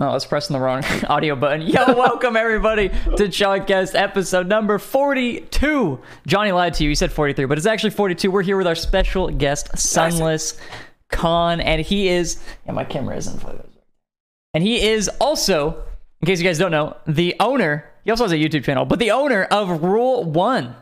Oh, I was pressing the wrong audio button. Yo, welcome everybody to Chalked Cast episode number 42. Johnny lied to you. He said 43, but it's actually 42. We're here with our special guest, Sunless Khan, and he is. Yeah, my camera isn't. And he is also, in case you guys don't know, the owner. He also has a YouTube channel, but the owner of Rule One,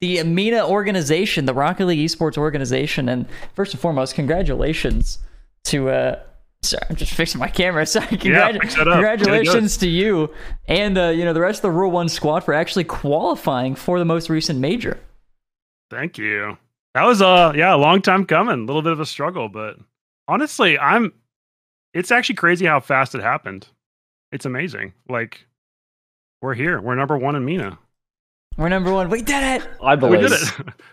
the MENA organization, the Rocket League Esports organization. And first and foremost, congratulations to. uh Sorry, I'm just fixing my camera. Sorry, Congratu- fix that up. congratulations to you and uh, you know the rest of the Rule One squad for actually qualifying for the most recent major. Thank you. That was uh yeah, a long time coming. A little bit of a struggle, but honestly, I'm it's actually crazy how fast it happened. It's amazing. Like we're here. We're number one in MENA. We're number one. We did it. I We believe. did it.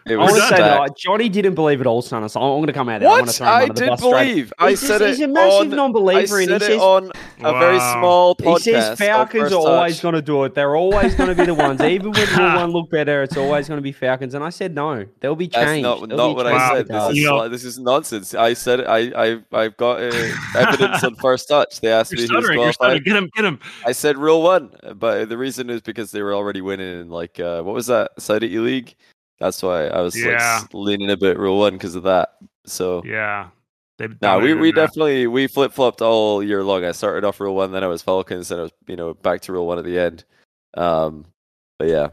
It I want was to say that Johnny didn't believe it all, son. So I'm going to come out there. I'm going to What? throw him I under the did bus straight. believe. I He's said just- he's a massive on, non-believer, I and he said it says- on a very Wow. small He podcast. says Falcons are always going to do it. They're always going to be the ones. Even when Rule One look better, it's always going to be Falcons. And I said no. There'll be That's change. not, not be what change I said. the This is, You this is nonsense. I said it. I, I, I've got uh, evidence on first touch. They asked You're me who's stuttering. You're qualified. Get him. Get him. I said rule one, but the reason is because they were already winning in like uh, what was that Saudi E League? That's why I was Yeah. s- leaning a bit rule one because of that. So Yeah. No, we, we that. definitely we flip flopped all year long. I started off rule one, then I was Falcons, then I was you know back to rule one at the end. Um, but yeah,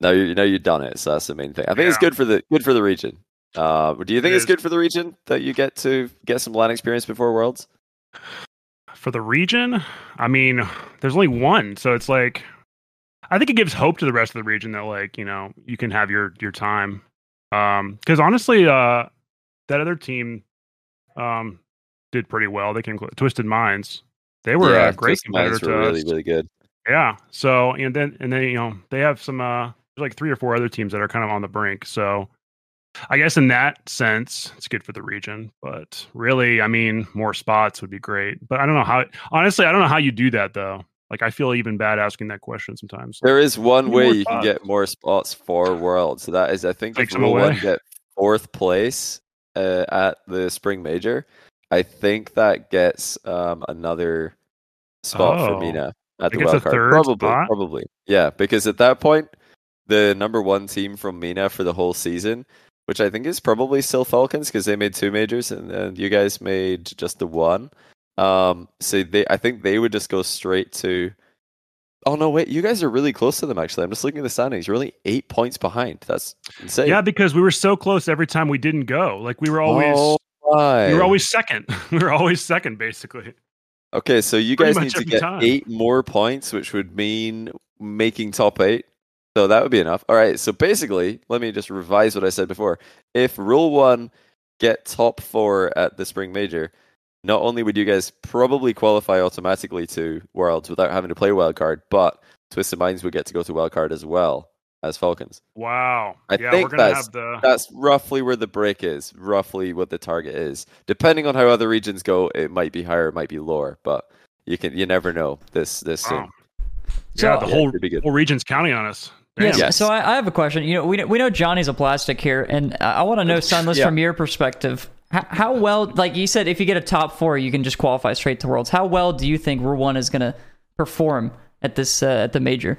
now you know you've done it, so that's the main thing. I think it's good for the good for the region. Uh, do you think It it's is. good for the region that you get to get some LAN experience before Worlds? for the region, I mean, there's only one, so it's like I think it gives hope to the rest of the region that like, you know, you can have your your time. Um cuz honestly, uh that other team um did pretty well. They came close. Twisted Minds. They were a great Twisted Minds competitor were to really us. really good. Yeah. So and then and then you know they have some uh there's like three or four other teams that are kind of on the brink. So I guess in that sense it's good for the region. But really, I mean, more spots would be great. But I don't know how honestly I don't know how you do that though. Like I feel even bad asking that question sometimes. There is one way you can get more spots for Worlds. So that is, I think, Take if Rule One get fourth place uh, at the Spring Major, I think that gets um, another spot Oh. for MENA at the wild card. Probably, spot? probably, yeah. Because at that point, the number one team from MENA for the whole season, which I think is probably still Falcons because they made two majors and, and you guys made just the one. Um, so they, I think they would just go straight to. Oh no! Wait, you guys are really close to them. Actually, I'm just looking at the standings. You're only eight points behind. That's insane. Yeah, because we were so close every time we didn't go. Like we were always Oh, we were always second. we were always second basically. okay. So you pretty guys need to get time. eight more points, which would mean making top eight. So that would be enough. All right. So basically, let me just revise what I said before. If Rule One get top four at the Spring Major, not only would you guys probably qualify automatically to Worlds without having to play wildcard, but Twisted Minds would get to go to wildcard as well as Falcons. Wow. I yeah, think we're gonna that's- have the That's roughly where the break is, roughly what the target is. Depending on how other regions go, it might be higher, it might be lower, but you can you never know this this soon. wow. So- yeah, the Yeah, whole it'd be good. whole region's counting on us. Damn. Yes. Yes. So I, I have a question. You know, we we know Johnny's a plastic here, and I, I want to know, Sunless, Yeah. from your perspective, how, well, like you said, if you get a top four, you can just qualify straight to Worlds. How well do you think Rule One is going to perform at this uh, at the major?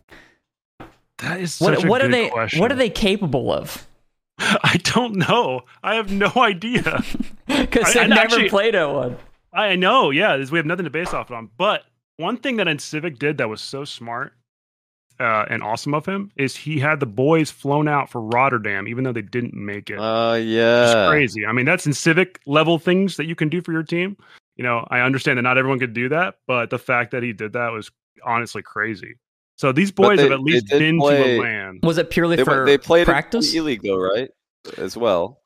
That is What such a what are good they question. what are they capable of? I don't know. I have no idea. Because I- they've I never actually- played at one. I know, yeah. this- We have nothing to base off it on. But one thing that Civic did that was so smart uh, and awesome of him is he had the boys flown out for Rotterdam, even though they didn't make it. Oh uh yeah, It's crazy. I mean, that's Incivic level things that you can do for your team. You know, I understand that not everyone could do that, but the fact that he did that was honestly crazy. So these boys they- have at least been play- to a LAN. Was it purely They, for they played practice? in E League though, right? As well.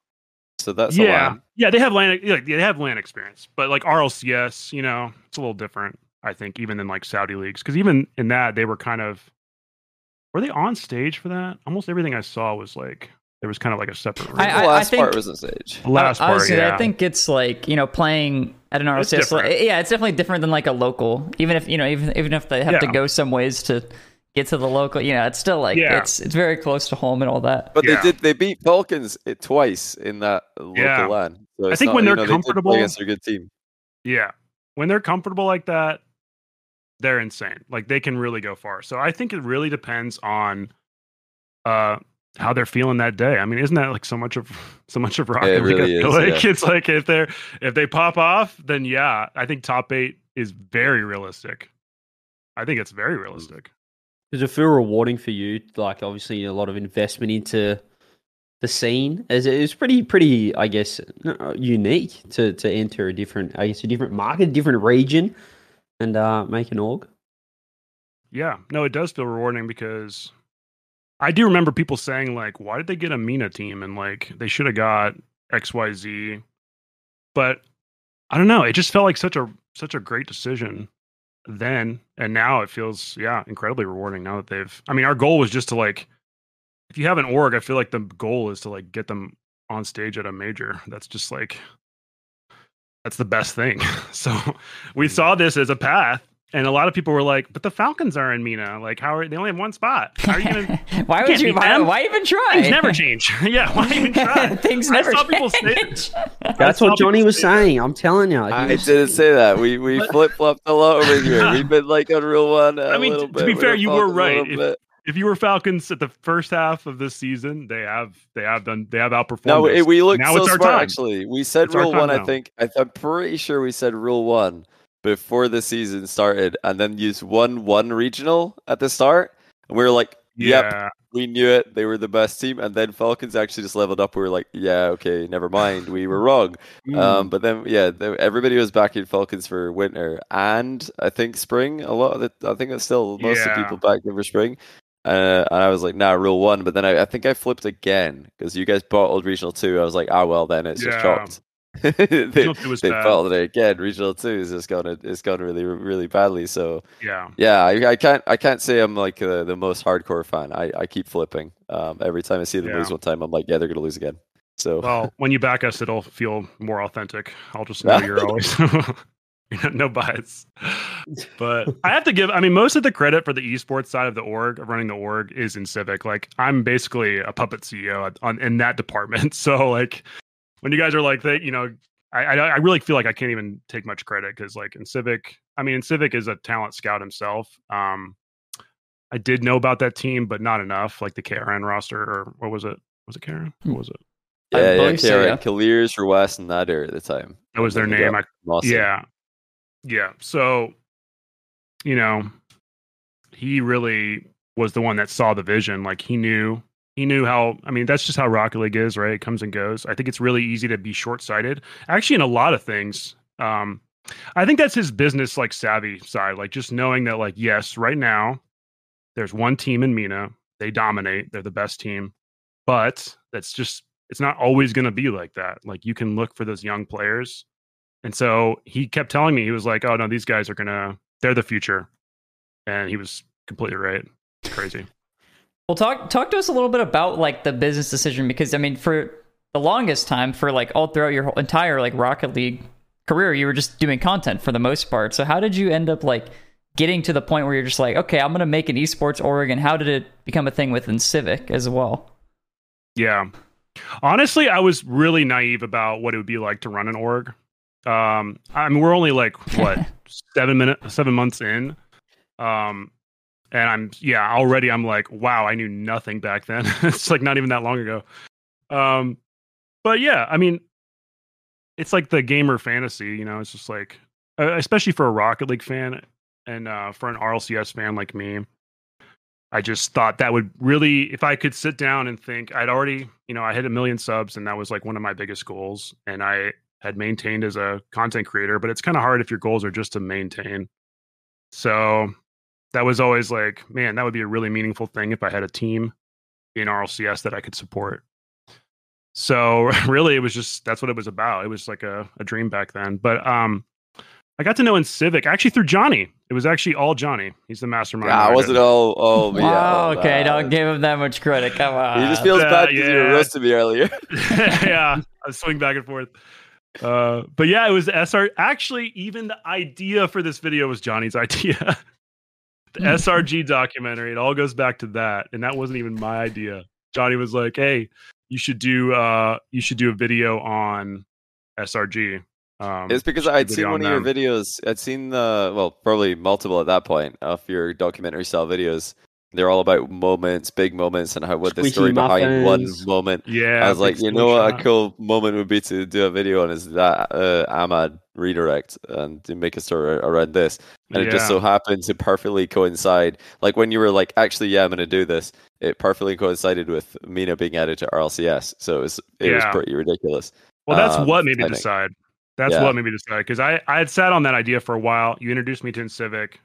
So that's yeah, a yeah, they have LAN. Like, they have LAN experience, but like RLCS, you know, it's a little different. I think, even in like Saudi leagues, because even in that they were kind of were they on stage for that? Almost everything I saw was like there was kind of like a separate. I- room. the I last think- part was on stage. The last I, part, honestly, yeah. I think it's like you know playing at an It's RLCS. like- yeah, it's definitely different than like a local. Even if you know, even even if they have to go some ways to get to the local, you know, it's still like Yeah. it's it's very close to home and all that. Yeah. But they did. They beat Falcons twice in that local Yeah. LAN. So I think not- when they're know, they comfortable- against a good team. Yeah. When they're comfortable like that, they're insane. Like they can really go far. So I think it really depends on uh how they're feeling that day. I mean, isn't that like so much of so much of Rocket it League? I really feel is, like yeah. it's like if they're if they pop off, then yeah, I think top eight is very realistic. I think it's very realistic. Does it feel rewarding for you? Like obviously a lot of investment into the scene. As it was pretty, pretty, I guess, uh, unique to to enter a different, I guess, a different market, different region, and uh, make an org. Yeah, no, it does feel rewarding because I do remember people saying like, "Why did they get a MENA team?" and like they should have got X Y Z, but I don't know. It just felt like such a such a great decision then, and now it feels yeah incredibly rewarding. Now that they've, I mean, our goal was just to like, if you have an org, I feel like the goal is to like get them on stage at a major. That's just like that's the best thing. So we hmm. saw this as a path. And a lot of people were like, "But the Falcons are in MENA. Like, how are they only have one spot? How are you gonna? why would you? beat Why, why even try? Things never change. yeah, why even try? Things I never saw people say change. That's saw what Johnny was say that. saying. I'm telling you. I didn't say that. We we flip flopped a lot over here. We've been like Unreal One. a I mean, little to bit. be fair, the you were right. If- If you were Falcons at the first half of this season, they have they have done they have outperformed. No, us. we- we looked now so it's our smart. time. Actually, we said It's Rule time One. I think I, I'm pretty sure we said Rule One before the season started, and then used one one regional at the start. And we were like, "Yep, Yeah, we knew it. They were the best team." And then Falcons actually just leveled up. We were like, "Yeah, okay, never mind. We were wrong." Mm. Um, but then, yeah, everybody was backing Falcons for winter, and I think spring. A lot of the, I think it's still most of Yeah. people backing for spring. Uh, and I was like, nah, rule one. But then I, I think I flipped again because you guys bottled regional two. I was like, ah, well, then it's just Yeah. chopped. they they bad. again. Regional two is just gone. It's gone really, really badly. So yeah. yeah, I, I can't, I can't say I'm like uh, the most hardcore fan. I, I keep flipping. Um, every time I see them Yeah. lose one time, I'm like, yeah, they're gonna lose again. So Well, when you back us, it'll feel more authentic. I'll just know you're always no bias. But I have to give. I mean, most of the credit for the esports side of the org, of running the org, is Incivic. Like, I'm basically a puppet CEO on in that department. So, like, when you guys are like that, you know, I I, I really feel like I can't even take much credit because, like, Incivic, I mean, Civic is a talent scout himself. Um, I did know about that team, but not enough. Like the KRN roster, or what was it? Was it Karen? What was it? Yeah, yeah, believe so, Karen, yeah. Kiileerrz, Ruas, and Nader at the time. That was their And then we name. got I Yeah. Yeah. So, you know, he really was the one that saw the vision. Like he knew he knew how I mean, that's just how Rocket League is, right? It comes and goes. I think it's really easy to be short sighted. Actually, in a lot of things. Um, I think that's his business like savvy side. Like just knowing that, like, yes, right now there's one team in MENA. They dominate. They're the best team. But that's just it's not always gonna be like that. Like you can look for those young players and so he kept telling me, he was like, oh, no, these guys are going to, they're the future. And he was completely right. It's crazy. Well, talk talk to us a little bit about like the business decision because I mean, for the longest time, for like all throughout your whole entire like Rocket League career, you were just doing content for the most part. So how did you end up like getting to the point where you're just like, okay, I'm gonna make an esports org, and how did it become a thing within Civic as well? Yeah. Honestly, I was really naive about what it would be like to run an org. Um, I mean, we're only like, what, seven minutes, seven months in. Um, and I'm, yeah, already I'm like, wow, I knew nothing back then. it's like not even that long ago. Um, but yeah, I mean, it's like the gamer fantasy, you know, it's just like, especially for a Rocket League fan and uh, for an RLCS fan like me, I just thought that would really, if I could sit down and think, I'd already, you know, I hit a million subs and that was like one of my biggest goals. And I had maintained as a content creator, but it's kind of hard if your goals are just to maintain. So that was always like, man, that would be a really meaningful thing if I had a team in RLCS that I could support. So really, it was just that's what it was about. It was like a, a dream back then. But um, I got to know Incivic actually through Johnny. It was actually all Johnny. He's the mastermind. Yeah, behind was it all? Oh, yeah. Wow, all okay, that. don't give him that much credit. Come on. He just feels Uh, bad because you yeah. roasted me earlier. yeah, I swing back and forth. Uh, but yeah, it was the SR. Actually, even the idea for this video was Johnny's idea. The. SRG documentary. It all goes back to that, and that wasn't even my idea. Johnny was like, "Hey, you should do uh, you should do a video on SRG." Um, It's because should do a I'd seen one on of your videos. I'd seen the well, probably multiple at that point of your documentary style videos. They're all about moments, big moments, and how what the Squishy story behind one moment. Yeah, I was like, you know what, a cool moment would be to do a video on is that uh, Ahmad redirect and to make a story around this. And it just so happened to perfectly coincide. Like when you were like, actually, yeah, I'm going to do this. It perfectly coincided with MENA being added to RLCS, so it was it was pretty ridiculous. Well, that's um, what made me decide. That's Yeah. what made me decide because I, I had sat on that idea for a while. You introduced me to Civic.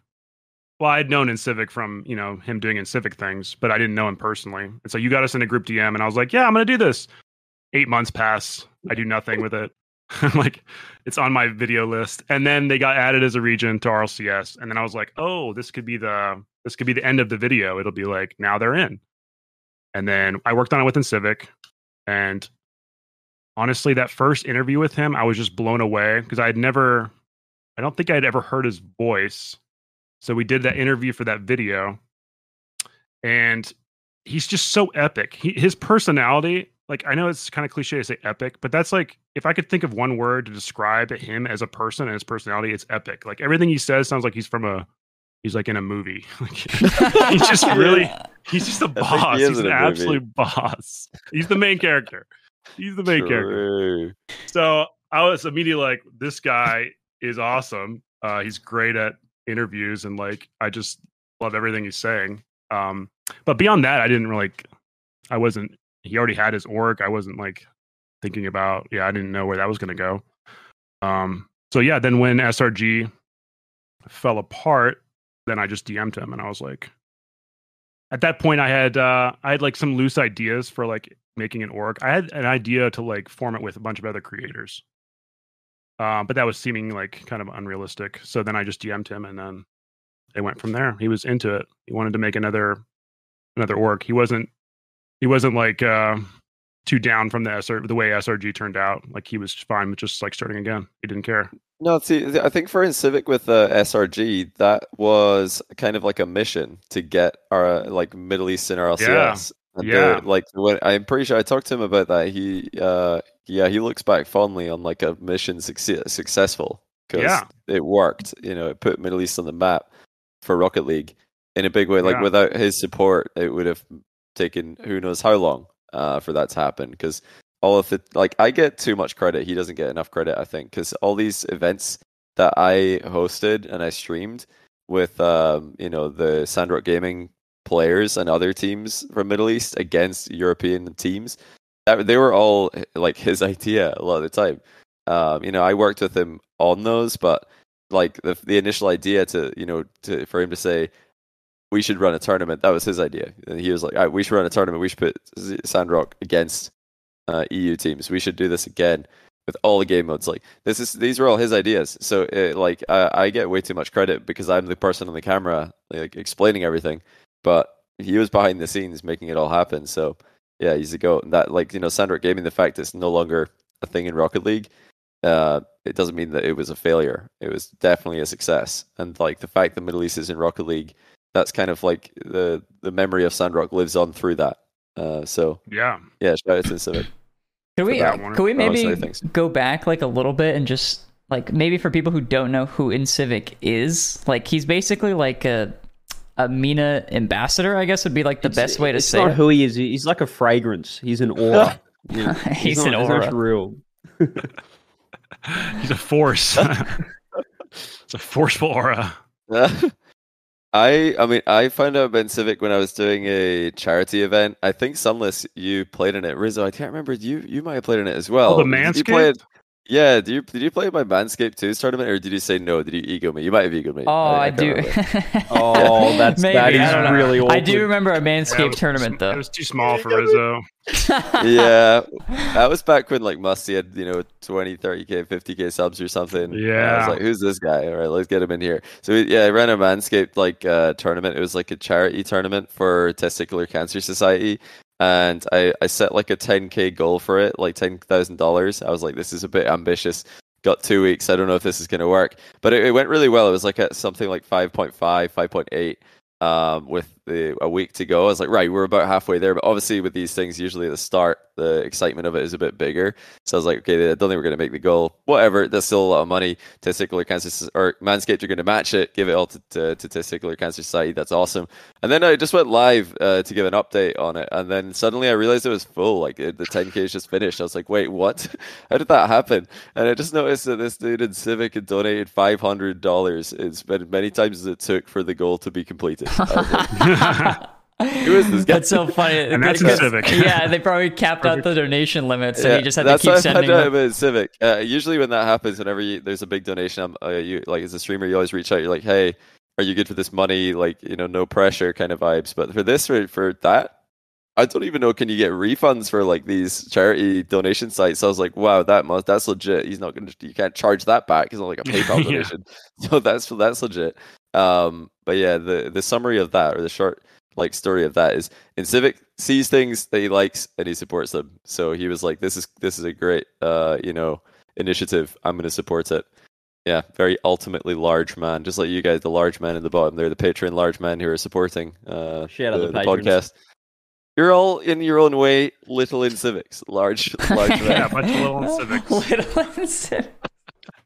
Well, I had known Incivic from you know him doing Incivic things, but I didn't know him personally. And so you got us in a group DM, and I was like, "Yeah, I'm gonna do this." Eight months pass, I do nothing with it. I'm like, it's on my video list, and then they got added as a region to RLCS, and then I was like, "Oh, this could be the this could be the end of the video. It'll be like now they're in." And then I worked on it within Civic, and honestly, that first interview with him, I was just blown away because I had never, I don't think I had ever heard his voice. So we did that interview for that video, and he's just so epic. He, his personality, like I know it's kind of cliche to say epic, but that's like if I could think of one word to describe him as a person and his personality, it's epic. Like everything he says sounds like he's from a, he's like in a movie. Like, he's just really, he's just a boss. is He's an movie. absolute boss. He's the main character. He's the main character. So I was immediately like, this guy is awesome. Uh, he's great at interviews and like I just love everything he's saying. Um, but beyond that, I didn't really. I wasn't. He already had his org. I wasn't like thinking about. Yeah, I didn't know where that was going to go. Um. So yeah, then when SRG fell apart, then I just DM'd him and I was like, at that point, I had uh, I had like some loose ideas for like making an org. I had an idea to like form it with a bunch of other creators. Um, but that was seeming like kind of unrealistic. So then I just DM'd him and then it went from there. He was into it. He wanted to make another another org. He wasn't he wasn't like uh too down from the SR the way SRG turned out. Like he was fine with just like starting again. He didn't care. No, see, I think for Incivic with uh, SRG, that was kind of like a mission to get our uh, like Middle Eastern RLCS. And Yeah. the- like when I'm pretty sure I talked to him about that. He, uh, yeah, he looks back fondly on like a mission succe- successful because Yeah. it worked. You know, it put Middle East on the map for Rocket League in a big way. Like Yeah. without his support, it would have taken who knows how long uh, for that to happen. Because all of it, like I get too much credit. He doesn't get enough credit, I think, because all these events that I hosted and I streamed with, um, you know, the Sandrock Gaming players and other teams from Middle East against European teams, that, they were all like his idea a lot of the time. Um, you know, I worked with him on those, but like the the initial idea to you know to for him to say we should run a tournament that was his idea. And he was like "All right, we should run a tournament. We should put Sandrock against uh, EU teams. We should do this again with all the game modes. Like this is these were all his ideas. So uh like I, I get way too much credit because I'm the person on the camera like explaining everything but he was behind the scenes making it all happen so yeah he's a goat and that like you know Sandrock Gaming the fact it's no longer a thing in Rocket League uh, it doesn't mean that it was a failure. It was definitely a success. And like the fact that Middle East is in Rocket League, that's kind of like the the memory of Sandrock lives on through that. Uh, so Yeah. yeah, shout out to Civic. Could we that uh, one. could we Oh, maybe sorry, go back like a little bit and just like maybe for people who don't know who InCivic is, like he's basically like a a MENA ambassador, I guess would be like the It's- best way to it's say not it. who he is. He's like a fragrance. He's an aura. Yeah, He's not- an he's aura. real. He's a force. it's a forceful aura. I I mean I found out about Civic when I was doing a charity event. I think Sunless you played in it. Rizzo, I can't remember you you might have played in it as well. Oh, the You played Yeah, did you did you play my Manscaped 2's tournament or did you say no? Did you ego me? You might have egoed me. Oh, I, can't do. Oh, that's Maybe, that I don't know. really awkward. I do remember a Yeah, Manscaped was- tournament though. It was too small for Rizzo. yeah, that was back when like Musty had you know 20, 30k, 50k subs or something. And I Yeah. was like, who's this guy? All right, let's get him in here. So we, yeah, I ran a Manscaped like uh, tournament. It was like a charity tournament for Testicular Cancer Society, and I I set like a 10k goal for it, like ten thousand dollars. I was like, this is a bit ambitious. Got two weeks. I don't know if this is going to work, but it, it went really well. It was like at something like 5.5, 5.8 um, with the, a week to go. I was like, right, we're about halfway there. But obviously, with these things, usually at the start, the excitement of it is a bit bigger. So I was like, okay, I don't think we're going to make the goal. Whatever, that's still a lot of money. Testicular Cancer or Manscaped are going to match it, give it all to, to, to Testicular Cancer Society. That's awesome. And then I just went live uh, to give an update on it. And then suddenly I realized it was full. Like the 10K is just finished. I was like, wait, what? How did that happen? And I just noticed that this dude Incivic had donated $500. It's been many times as it took for the goal to be completed. I was Who is this guy? That's so funny. And that's in because- Civic. yeah, they probably capped out the donation limits, and Yeah, you just had to keep what sending found out them. about Civic. Uh, usually, when that happens, whenever you, there's a big donation, um, uh, you like as a streamer, you always reach out. You're like, "Hey, are you good for this money?" Like, you know, no pressure kind of vibes. But for this, for, for that, I don't even know. Can you get refunds for like these charity donation sites? So I was like, "Wow, that must that's legit." He's not gonna, you can't charge that back. It's not like a PayPal Yeah. donation. So that's that's legit. Um, but yeah, the the summary of that or the short like story of that is Incivic sees things that he likes and he supports them. So he was like, "This is this is a great uh you know initiative. I'm going to support it." Yeah, very ultimately large man, just like you guys, the large man in the bottom. They're the patron large men who are supporting uh Shout out the, the the podcast. You're all in your own way, little Incivics, large large Yeah, a bunch of little Incivics. Little Incivic.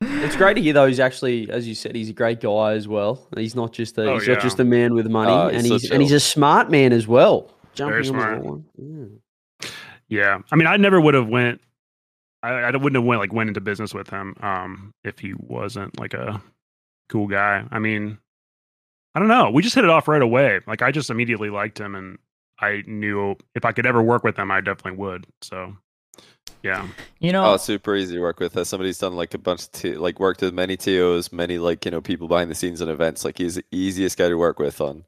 It's great to hear though. He's actually, as you said, he's a great guy as well. He's not just a Oh, he's yeah. not just a man with money, he's and he's and he's a smart man as well. Jumping Very on smart. Yeah. Yeah, I mean, I never would have went. I, I wouldn't have went like went into business with him um, if he wasn't like a cool guy. I mean, I don't know. We just hit it off right away. Like I just immediately liked him, and I knew if I could ever work with him, I definitely would. So, yeah, You know, Oh, super easy to work with. As somebody's done like a bunch of t- like worked with many TOs, many like you know people behind the scenes and events. Like he's the easiest guy to work with on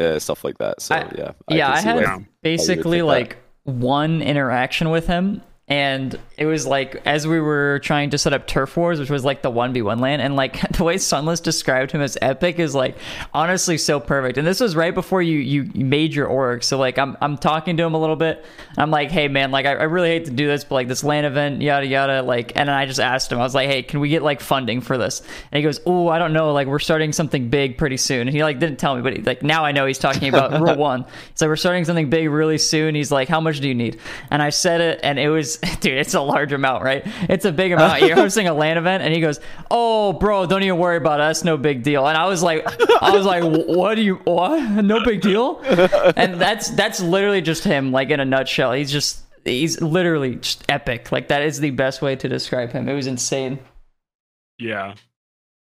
uh, stuff like that. So I- yeah, yeah, I had basically pick that. like one interaction with him. And it was like as we were trying to set up Turf Wars, which was like the one v one LAN, and like the way Sunless described him as epic is like honestly so perfect. And this was right before you you made your org, so like I'm I'm talking to him a little bit. I'm like, hey man, like I, I really hate to do this, but like this LAN event, yada yada, like. And then I just asked him, I was like, hey, can we get like funding for this? And he goes, oh, I don't know, like we're starting something big pretty soon. And he like didn't tell me, but he, like now I know he's talking about rule one. So we're starting something big really soon. He's like, how much do you need? And I said it, and it was, dude, it's a large amount, right? It's a big uh. amount. You're hosting a LAN event, and he goes, oh, bro, don't even worry about it. That's no big deal. And I was like, I was like, what do you, what? No big deal? And that's that's literally just him, like in a nutshell. He's just. He's literally just epic. Like that is the best way to describe him. It was insane. yeah.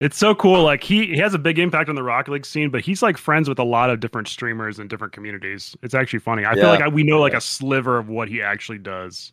It's so cool. Like he, he has a big impact on the Rocket League scene, but he's like friends with a lot of different streamers and different communities. It's actually funny. I feel like I, we know like a sliver of what he actually does.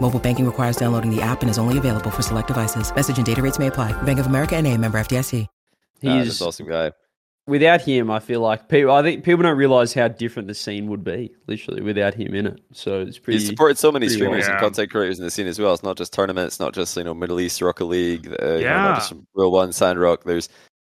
Mobile banking requires downloading the app and is only available for select devices. Message and data rates may apply. Bank of America and a member FDIC. He's that's an awesome guy. without him, I feel like people. I think people don't realize how different the scene would be, literally, without him in it. So it's pretty. He's supported so many pretty streamers and content creators in the scene as well. It's not just tournaments, not just you know Middle East Rocket League, uh, you know, Yeah. not just Rule One, Sandrock. There's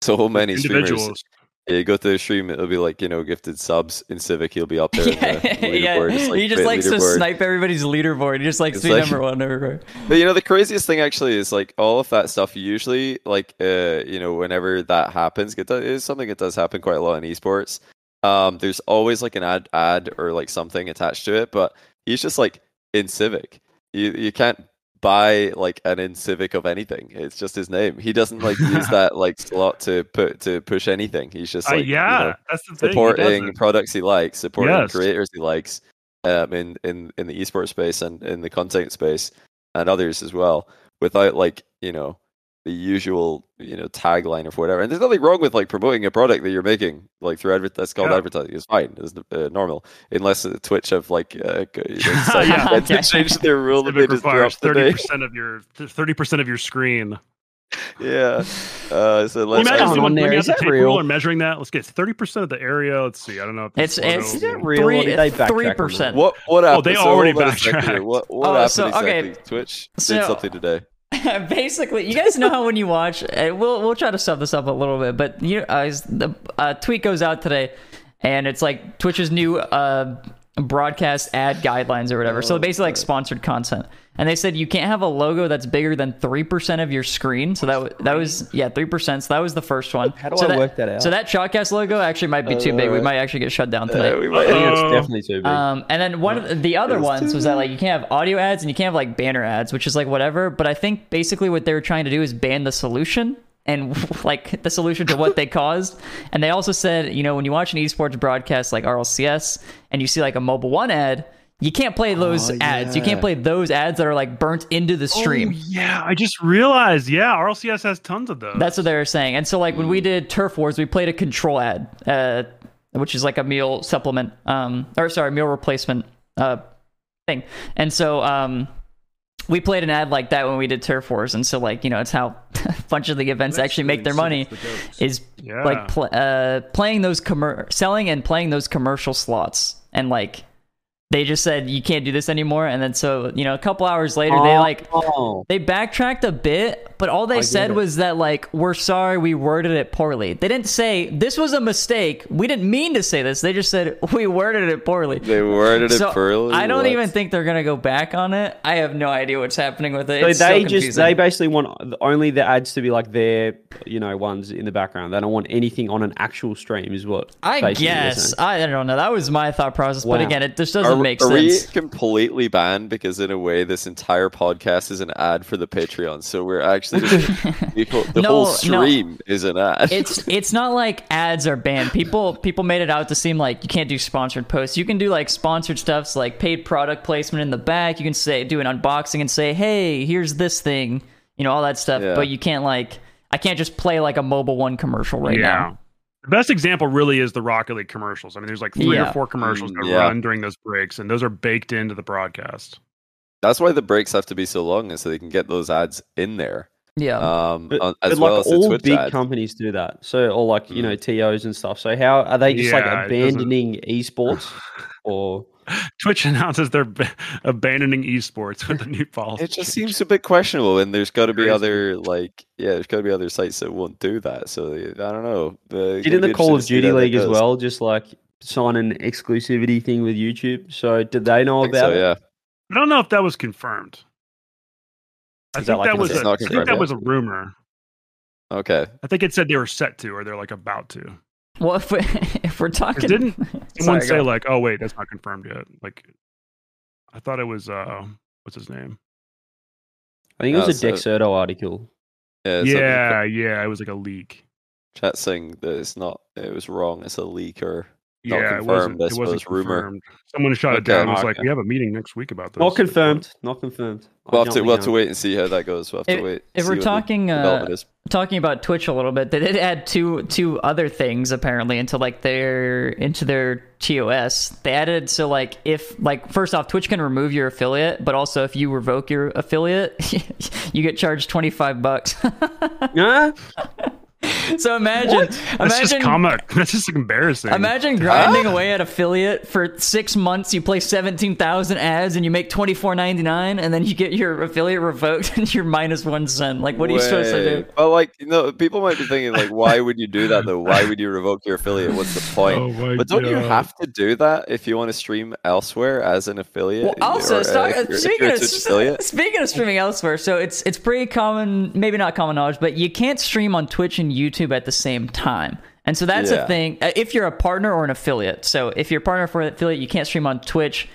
so many streamers. Yeah, go to the stream, it'll be like you know gifted subs Incivic. He'll be up there. Yeah, the yeah. leaderboard. It's he just likes to snipe everybody's leaderboard. He just likes It's to be like- number one everywhere. But you know, the craziest thing actually is like all of that stuff. Usually, like uh, you know, whenever that happens, it does, is something that does happen quite a lot in esports. Um, there's always like an ad, ad or like something attached to it. But he's just like Incivic. You you can't buy like an Incivic of anything. It's just his name. He doesn't like use that like slot to put to push anything. He's just Uh, like you yeah, know, that's the thing. he supporting doesn't. products he likes, supporting Yes. creators he likes, um, in in in the esports space and in the content space and others as well, without like you know the usual you know tagline or whatever. And there's nothing wrong with like promoting a product that you're making like through advert. That's called Yeah. advertising. It's fine. It's uh, normal, unless uh, Twitch have like uh, g- you know, decided Yeah. that to Okay. change their rule that they Civic just requires thirty name. percent of your thirty percent of your screen. Yeah. Uh, so Can you let's imagine Going someone on there, bringing out is the that tape real? rule and measuring that? Let's get thirty percent of the area. Let's see. I don't know. If It's it's photo- Is that real? three Or did they backtrack on three that? percent. What what Oh, happened? they so already hold on a second here. backtracked. What what Oh, happened so, okay. exactly? Twitch So- did something today. Basically, you guys know how when you watch, uh, we'll we'll try to sum this up a little bit, but you uh, the uh, tweet goes out today, and it's like Twitch's new uh, broadcast ad guidelines or whatever. so basically, like sponsored content, and they said you can't have a logo that's bigger than three percent of your screen. So that w- that was yeah three percent. So that was the first one. How do so I work that out? So that Chalked Cast logo actually might be too big. We Uh, might actually get shut down today. Uh, we I think it's Uh-oh. definitely too big. Um, and then one of the, the other ones was that like you can't have audio ads and you can't have like banner ads, which is like whatever. But I think basically what they were trying to do is ban the solution and like the solution to what they caused. And they also said, you know, when you watch an esports broadcast like RLCS and you see like a mobile one ad, you can't play those Oh, ads. You can't play those ads that are like burnt into the stream. Oh, yeah, I just realized. Yeah, RLCS has tons of those. That's what they were saying. And so, like when we did Turf Wars, we played a control ad, uh, which is like a meal supplement, um, or sorry, meal replacement uh, thing. And so, um, we played an ad like that when we did Turf Wars. And so, like you know, it's how a bunch of the events actually make their money is Yeah. like pl- uh, playing those commer- selling and playing those commercial slots and like. They just said you can't do this anymore, and then so you know, a couple hours later, they like oh, they backtracked a bit, but all they get said was that like we're sorry we worded it poorly. They didn't say this was a mistake. We didn't mean to say this. They just said we worded it poorly. they worded it so poorly. I don't What? even think they're gonna go back on it. I have no idea what's happening with it. so It's they so just they basically want only the ads to be like their you know ones in the background. They don't want anything on an actual stream. Is what I guess. I don't know. That was my thought process, but again, it just doesn't Are, make are we completely banned because in a way this entire podcast is an ad for the Patreon? So we're actually just, people, the No, whole no. stream is an ad. it's it's not like ads are banned. People people made it out to seem like you can't do sponsored posts. You can do like sponsored stuffs like paid product placement in the back. You can say do an unboxing and say, "Hey, here's this thing." You know, all that stuff. Yeah. But you can't like I can't just play like a mobile one commercial right yeah. now. The best example really is the Rocket League commercials. I mean, there's like three Yeah. or four commercials Mm, that yeah. run during those breaks, and those are baked into the broadcast. That's why the breaks have to be so long, is so they can get those ads in there. Yeah. Um, But, on- but as like well as all Twitch big ad. companies do that. So or like you know TOs and stuff. So how are they just like Yeah, it doesn't- abandoning esports or Twitch announces they're ba- abandoning esports with the new policy. It just seems a bit questionable, and there's got to be other like yeah, there's got to be other sites that won't do that. So I don't know. Uh, didn't the Call of interesting to see Duty League as well just like sign an exclusivity thing with YouTube? So did they know about so, it? yeah. I don't know if that was confirmed. I Is that think like that was It's a, not I think that was a rumor. Okay. I think it said they were set to, or they're like about to. well, if we, if we're 'Cause talking, didn't someone Sorry, say like, "Oh wait, that's not confirmed yet"? Like, I thought it was uh, what's his name? I think it was Oh, a so- Dexerto article. Yeah. Yeah, yeah, it was like a leak. Chat saying that it's not. It was wrong. It's a leak or Not yeah, it wasn't. It wasn't suppose, rumor. confirmed. Someone shot it down. It was like, Okay. "We have a meeting next week about this." Not confirmed. Not confirmed. We'll have to we'll have to wait and see how that goes. We'll have to wait. if see we're talking, uh, talking about Twitch a little bit, they did add two two other things apparently into like their into their TOS. They added so like if like first off, Twitch can remove your affiliate, but also if you revoke your affiliate, you get charged twenty five bucks. Huh? so imagine That's just imagine comic. That's just embarrassing. Imagine grinding away at affiliate for six months. You play seventeen thousand ads, and you make twenty four ninety nine, and then you get your affiliate revoked, and you're minus one cent. Like, what are you supposed to do? Wait, But like, you know, people might be thinking like, why would you do that though? Why would you revoke your affiliate? What's the point? Oh but don't you have to do that if you want to stream elsewhere as an affiliate? Well, or, also, uh, start- if you're- if speaking of affiliate? speaking of streaming elsewhere, so it's it's pretty common, maybe not common knowledge, but you can't stream on Twitch and YouTube at the same time. And so that's a thing. uh, If you're a partner or an affiliate, so if you're a partner for an affiliate, you can't stream on Twitch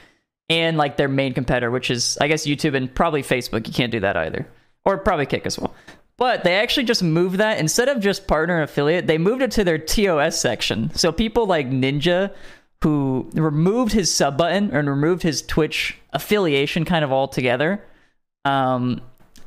and like their main competitor, which is I guess YouTube and probably Facebook. You can't do that either, or probably Kick as well. But they actually just moved that instead of just partner and affiliate, they moved it to their TOS section. So people like Ninja, who removed his sub button and removed his Twitch affiliation kind of altogether. Um,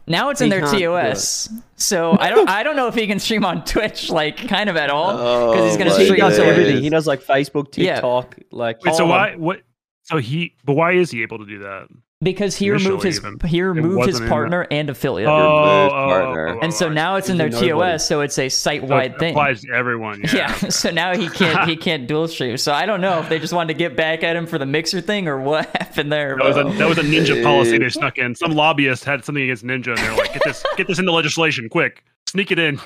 now it's in their TOS. So I don't I don't know if he can stream on Twitch like kind of at all because he's Oh gonna my he stream does everything. He does like Facebook, Yeah. TikTok, like Wait, so why what so he but why is he able to do that? Because he removed his even. he removed his wasn't the- partner and affiliate. Oh, partner. Oh, oh, and so now it's in their There's nobody. TOS, so it's a site it wide thing. applies to everyone. Yeah. Yeah, so now he can't he can't dual stream. So I don't know if they just wanted to get back at him for the mixer thing or what happened there. That was a that was a ninja policy they snuck in. Some lobbyist had something against ninja, and they're like, "Get this, get this into legislation, quick, sneak it in."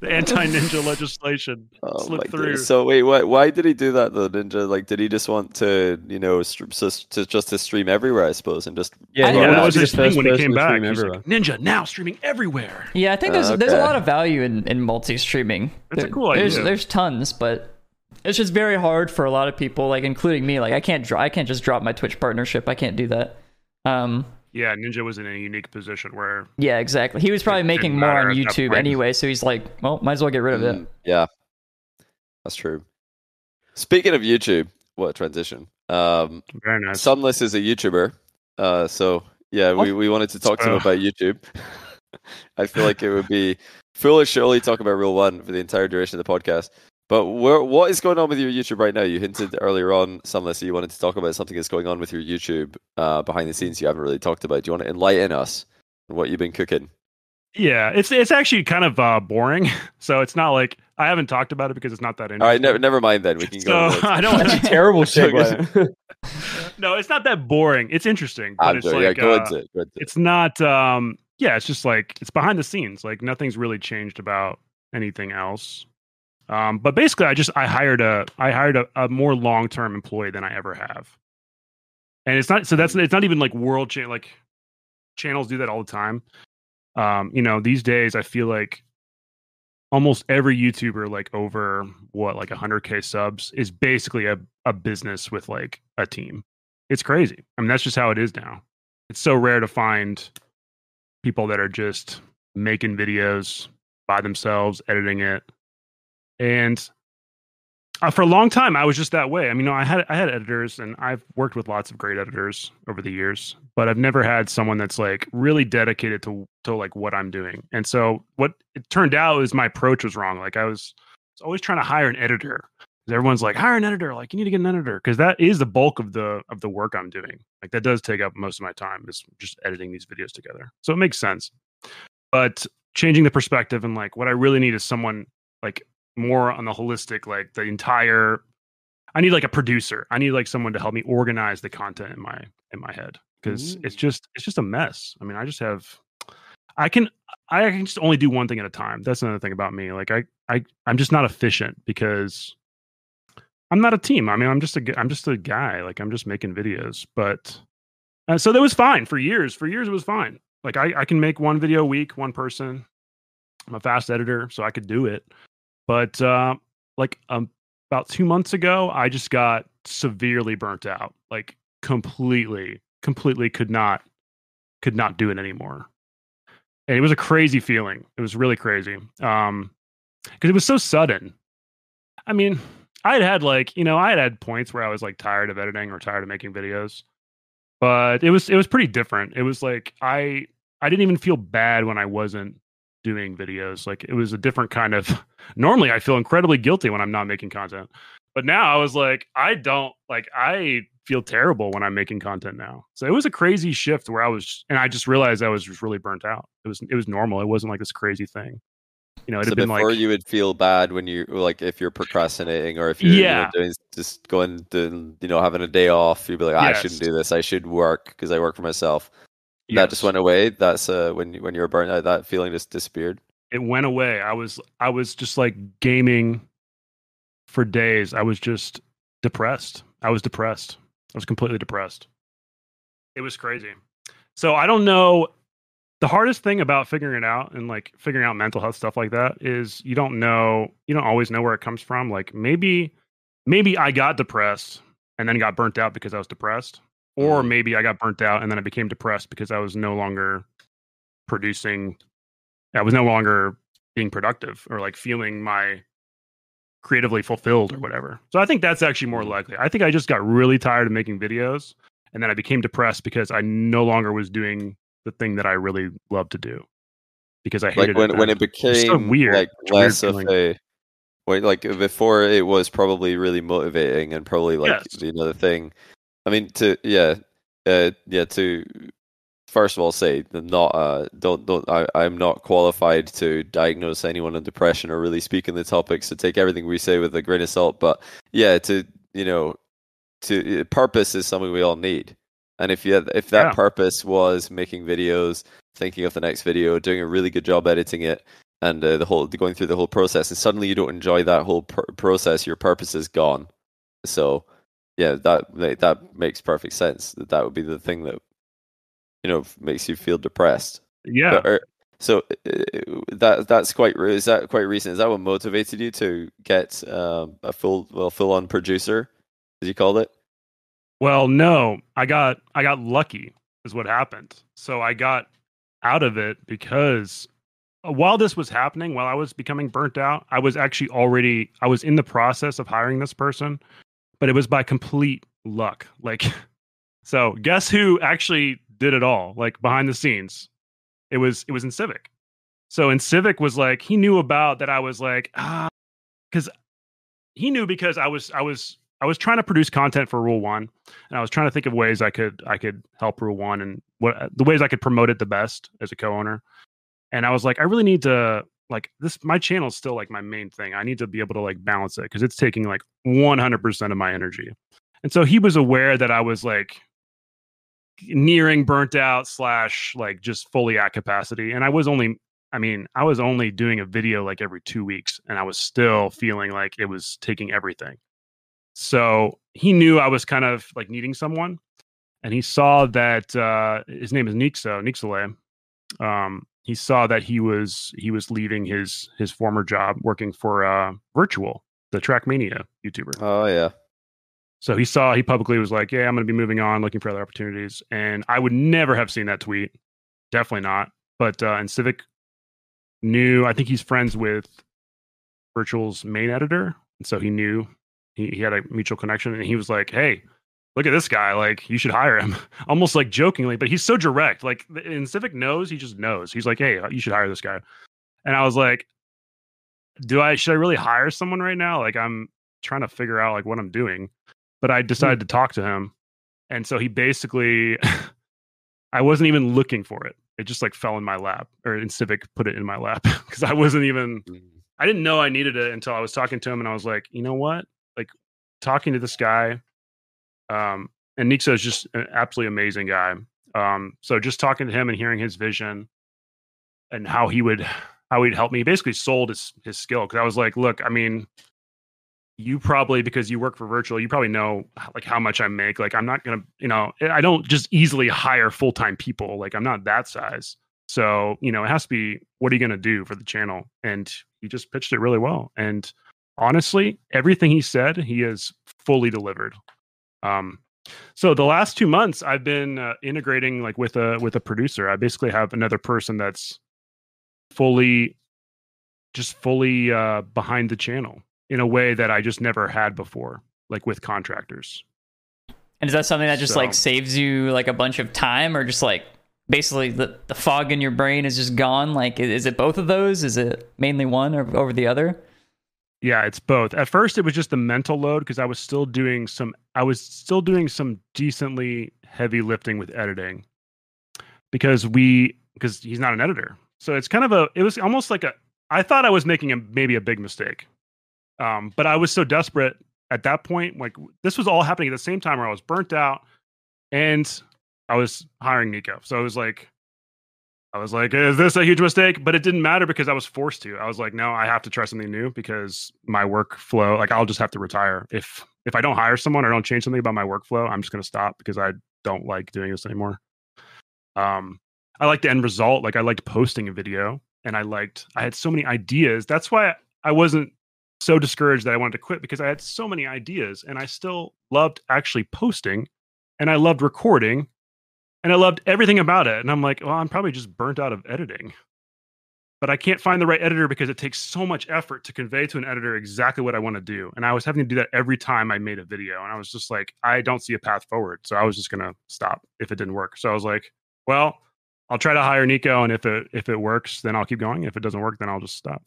The anti-ninja legislation Oh slip my through. goodness. So wait, why why did he do that though, Ninja? Like, did he just want to, you know, str- so, to just to stream everywhere, I suppose, and just Yeah, I he don't yeah, that was his thing when he came back. He's like, Ninja now streaming everywhere. yeah, I think there's there's a lot of value in, in multi streaming. That's a cool There's idea. there's tons, but it's just very hard for a lot of people, like including me. Like I can't dro- I can't just drop my Twitch partnership. I can't do that. Um, Yeah, Ninja was in a unique position where yeah, exactly. He was probably making more on YouTube anyway, so he's like, well, might as well get rid of it. Mm, yeah, that's true. Speaking of YouTube, what a transition. Um, very nice. Sunless is a YouTuber, uh, so yeah, we, we wanted to talk to him about YouTube. I feel like it would be foolish to only talk about Rule One for the entire duration of the podcast. But where, what is going on with your YouTube right now? You hinted earlier on, Sunless, that you wanted to talk about something that's going on with your YouTube uh, behind the scenes you haven't really talked about. Do you want to enlighten us on what you've been cooking? Yeah, it's it's actually kind of uh, boring. So it's not like I haven't talked about it because it's not that interesting. All right, never, never mind then. We can So go. I don't. That's a terrible So segue. no, it's not that boring. It's interesting, but I'm it's sorry, like yeah, go uh, into it. Go into it. it's not. Um, yeah, it's just like it's behind the scenes. Like nothing's really changed about anything else. Um, but basically, I just I hired a I hired a, a more long term employee than I ever have, and it's not so that's it's not even like world cha- like channels do that all the time. Um, you know, these days I feel like almost every YouTuber like over what like 100k subs is basically a a business with like a team. It's crazy. I mean, that's just how it is now. It's so rare to find people that are just making videos by themselves, editing it. And uh, for a long time, I was just that way. I mean, you know, I had I had editors, and I've worked with lots of great editors over the years, but I've never had someone that's like really dedicated to to like what I'm doing. And so, what it turned out is my approach was wrong. Like I was, was always trying to hire an editor. Everyone's like, hire an editor. Like you need to get an editor because that is the bulk of the of the work I'm doing. Like that does take up most of my time is just editing these videos together. So it makes sense. But changing the perspective and like what I really need is someone like more on the holistic, like the entire. I need like a producer. I need like someone to help me organize the content in my in my head because it's just it's just a mess. I mean, I just have. I can I can just only do one thing at a time. That's another thing about me. Like I I I'm just not efficient because I'm not a team. I mean, I'm just a I'm just a guy. Like I'm just making videos. But uh, so that was fine for years. For years it was fine. Like I I can make one video a week, one person. I'm a fast editor, so I could do it. But uh, like um, about two months ago, I just got severely burnt out. Like completely, completely could not could not do it anymore. And it was a crazy feeling. It was really crazy. Um, because it was so sudden. I mean, I had had like you know I had had points where I was like tired of editing or tired of making videos, but it was it was pretty different. It was like I I didn't even feel bad when I wasn't doing videos. Like it was a different kind of. Normally, I feel incredibly guilty when I'm not making content, but now I was like I don't like I feel terrible when I'm making content now. So it was a crazy shift where I was, and I just realized I was just really burnt out. It was it was normal. It wasn't like this crazy thing. You know, it so had been before like you would feel bad when you like if you're procrastinating or if you're you know, Yeah. doing just going to you know having a day off you'd be like "Ah, I shouldn't do this I should work because I work for myself that just went away that's uh when you- when you were burnt out that feeling just disappeared it went away. I was I was just like gaming for days. I was just depressed. I was depressed. I was completely depressed. It was crazy. So I don't know the hardest thing about figuring it out and like figuring out mental health stuff like that is you don't know you don't always know where it comes from. Like maybe maybe I got depressed and then got burnt out because I was depressed. Or Mm. maybe I got burnt out and then I became depressed because I was no longer producing. I was no longer being productive or like feeling my creatively fulfilled or whatever. So I think that's actually more Mhm. likely. I think I just got really tired of making videos and then I became depressed because I no longer was doing the thing that I really loved to do because I hated like when it. when it became so weird. like a weird of a when like before it was probably really motivating and probably like Yes. you know the thing i mean to yeah uh yeah to first of all say that not uh don't don't I, i'm not qualified to diagnose anyone on depression or really speak on the topic so take everything we say with a grain of salt but yeah to you know to uh, purpose is something we all need and if you if that Yeah. purpose was making videos thinking of the next video doing a really good job editing it and uh, the whole going through the whole process and suddenly you don't enjoy that whole pr- process your purpose is gone so yeah that that makes perfect sense that that would be the thing that you know makes you feel depressed yeah. But are- so uh, that that's quite is that quite recent is that what motivated you to get um, a full well full on producer as you called it Well, no, I got I got lucky is what happened. So I got out of it because uh, while this was happening, while I was becoming burnt out, I was actually already I was in the process of hiring this person, but it was by complete luck. Like so guess who actually did it all? Like behind the scenes. It was it was Incivic. So Incivic was like he knew about that I was like ah cuz he knew because I was I was I was trying to produce content for Rule One, and I was trying to think of ways I could I could help Rule One and what the ways I could promote it the best as a co-owner. And I was like, I really need to like this. My channel is still like my main thing. I need to be able to like balance it because it's taking like 100 percent of my energy. And so he was aware that I was like nearing burnt out slash like just fully at capacity, and I was only. I mean, I was only doing a video like every two weeks, and I was still feeling like it was taking everything. So he knew I was kind of like needing someone, and he saw that uh, his name is Nixo Nixole. Um, he saw that he was he was leaving his his former job working for uh, Wirtual, the Trackmania YouTuber. oh yeah So he saw he publicly was like, "Yeah, I'm going to be moving on, looking for other opportunities." And I would never have seen that tweet, definitely not. But uh, Incivic knew. I think he's friends with Wirtual's main editor, and so he knew he, he had a mutual connection. And he was like, "Hey, look at this guy! Like, you should hire him." Almost like jokingly, but he's so direct. Like, Incivic knows. He just knows. He's like, "Hey, you should hire this guy." And I was like, "Do I? Should I really hire someone right now? Like, I'm trying to figure out like what I'm doing." but I hmm. decided to talk to him. And so he basically, I wasn't even looking for it. It just like fell in my lap, or Incivic put it in my lap because I wasn't even, hmm. I didn't know I needed it until I was talking to him and I was like, you know what? Like talking to this guy, um, and Nixo is just an absolutely amazing guy. Um, so just talking to him and hearing his vision and how he would, how he'd help me, he basically sold his, his skill. Cause I was like, look, I mean, you probably because you work for Wirtual you probably know like how much i make. Like i'm not gonna you know i don't just easily hire full-time people. Like i'm not that size. So you know it has to be what are you gonna do for the channel? And he just pitched it really well. And honestly everything he said he has fully delivered um so the last two months i've been uh, integrating like with a with a producer i basically have another person that's fully just fully uh behind the channel in a way that I just never had before, like with contractors. And is that something that just like saves you like a bunch of time or just like basically the, the fog in your brain is just gone? Like, is it both of those? Is it mainly one or over the other? Yeah, it's both. At first, it was just the mental load because I was still doing some. I was still doing some decently heavy lifting with editing because we because he's not an editor. So it's kind of a. It was almost like a. I thought I was making a maybe a big mistake, um, but I was so desperate at that point. Like this was all happening at the same time where I was burnt out, and I was hiring Nico. So it was like. I was like, is this a huge mistake? But it didn't matter because I was forced to. I was like, no, I have to try something new because my workflow, like I'll just have to retire. If if I don't hire someone or don't change something about my workflow, I'm just gonna stop because I don't like doing this anymore. Um I like the end result. Like I liked posting a video and I liked I had so many ideas. That's why I wasn't so discouraged that I wanted to quit because I had so many ideas and I still loved actually posting and I loved recording, and I loved everything about it. And I'm like, well, I'm probably just burnt out of editing. But I can't find the right editor because it takes so much effort to convey to an editor exactly what I want to do. And I was having to do that every time I made a video. And I was just like, I don't see a path forward. So I was just gonna stop if it didn't work. So I was like, well, I'll try to hire Nico, and if it if it works, then I'll keep going. If it doesn't work, then I'll just stop.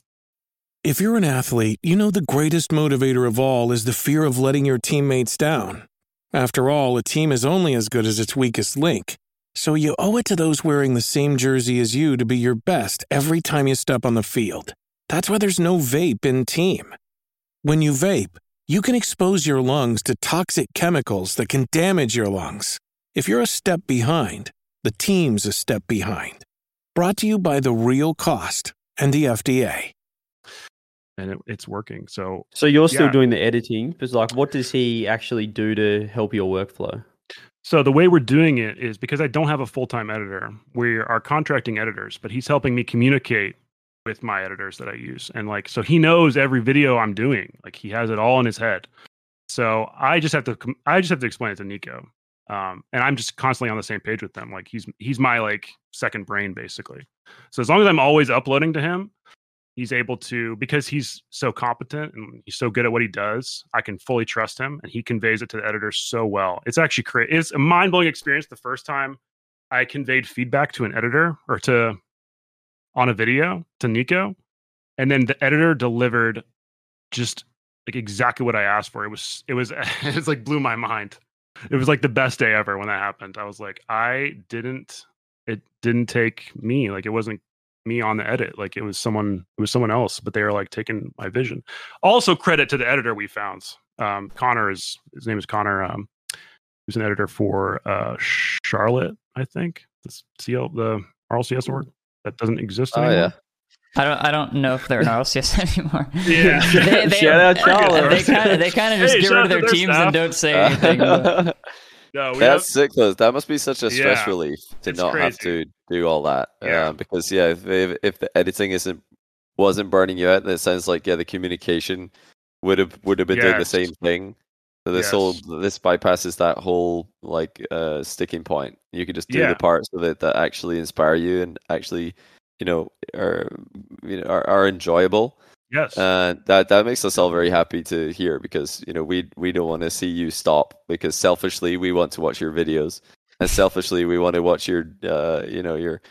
If you're an athlete, you know the greatest motivator of all is the fear of letting your teammates down. After all, a team is only as good as its weakest link. So you owe it to those wearing the same jersey as you to be your best every time you step on the field. That's why there's no vape in team. When you vape, you can expose your lungs to toxic chemicals that can damage your lungs. If you're a step behind, the team's a step behind. Brought to you by The Real Cost and the FDA. And it, it's working. So So you're still Yeah. doing the editing, but like, what does he actually do to help your workflow? So the way we're doing it is because I don't have a full-time editor. We are contracting editors, but he's helping me communicate with my editors that I use. And like so he knows every video I'm doing. Like he has it all in his head. So I just have to I just have to explain it to Nico. Um, and I'm just constantly on the same page with them. Like he's he's my like second brain basically. So as long as I'm always uploading to him, he's able to because he's so competent and he's so good at what he does i can fully trust him and he conveys it to the editor so well. It's actually cra- it's a mind-blowing experience the first time i conveyed feedback to an editor or to on a video to nico and then the editor delivered just like exactly what i asked for. It was it was it's like blew my mind. It was like the best day ever when that happened. I was like i didn't it didn't take me like it wasn't me on the edit like it was someone it was someone else but they were like taking my vision also credit to the editor we found um connor is his name is connor um who's an editor for uh charlotte i think the cl the rlcs org that doesn't exist Oh anymore yeah. I don't. I don't know if they're an RLCS anymore. Yeah. They- they- Shout out They Charlotte. kind of. They kind of just Hey, get rid of to their their teams staff. and don't say anything. but- no we That's have, sick though. That must be such a stress Yeah. relief to It's not have to do all that. Yeah. Um, because yeah, if, if if the editing isn't wasn't burning you out, then it sounds like yeah, the communication would have would have been doing the same thing. So this whole this bypasses that whole like uh sticking point. You can just do Yeah. the parts of it that actually inspire you and actually, you know, are you know are, are enjoyable. Yes And that that makes us all very happy to hear because you know we we don't want to see you stop because selfishly we want to watch your videos and selfishly we want to watch your uh you know your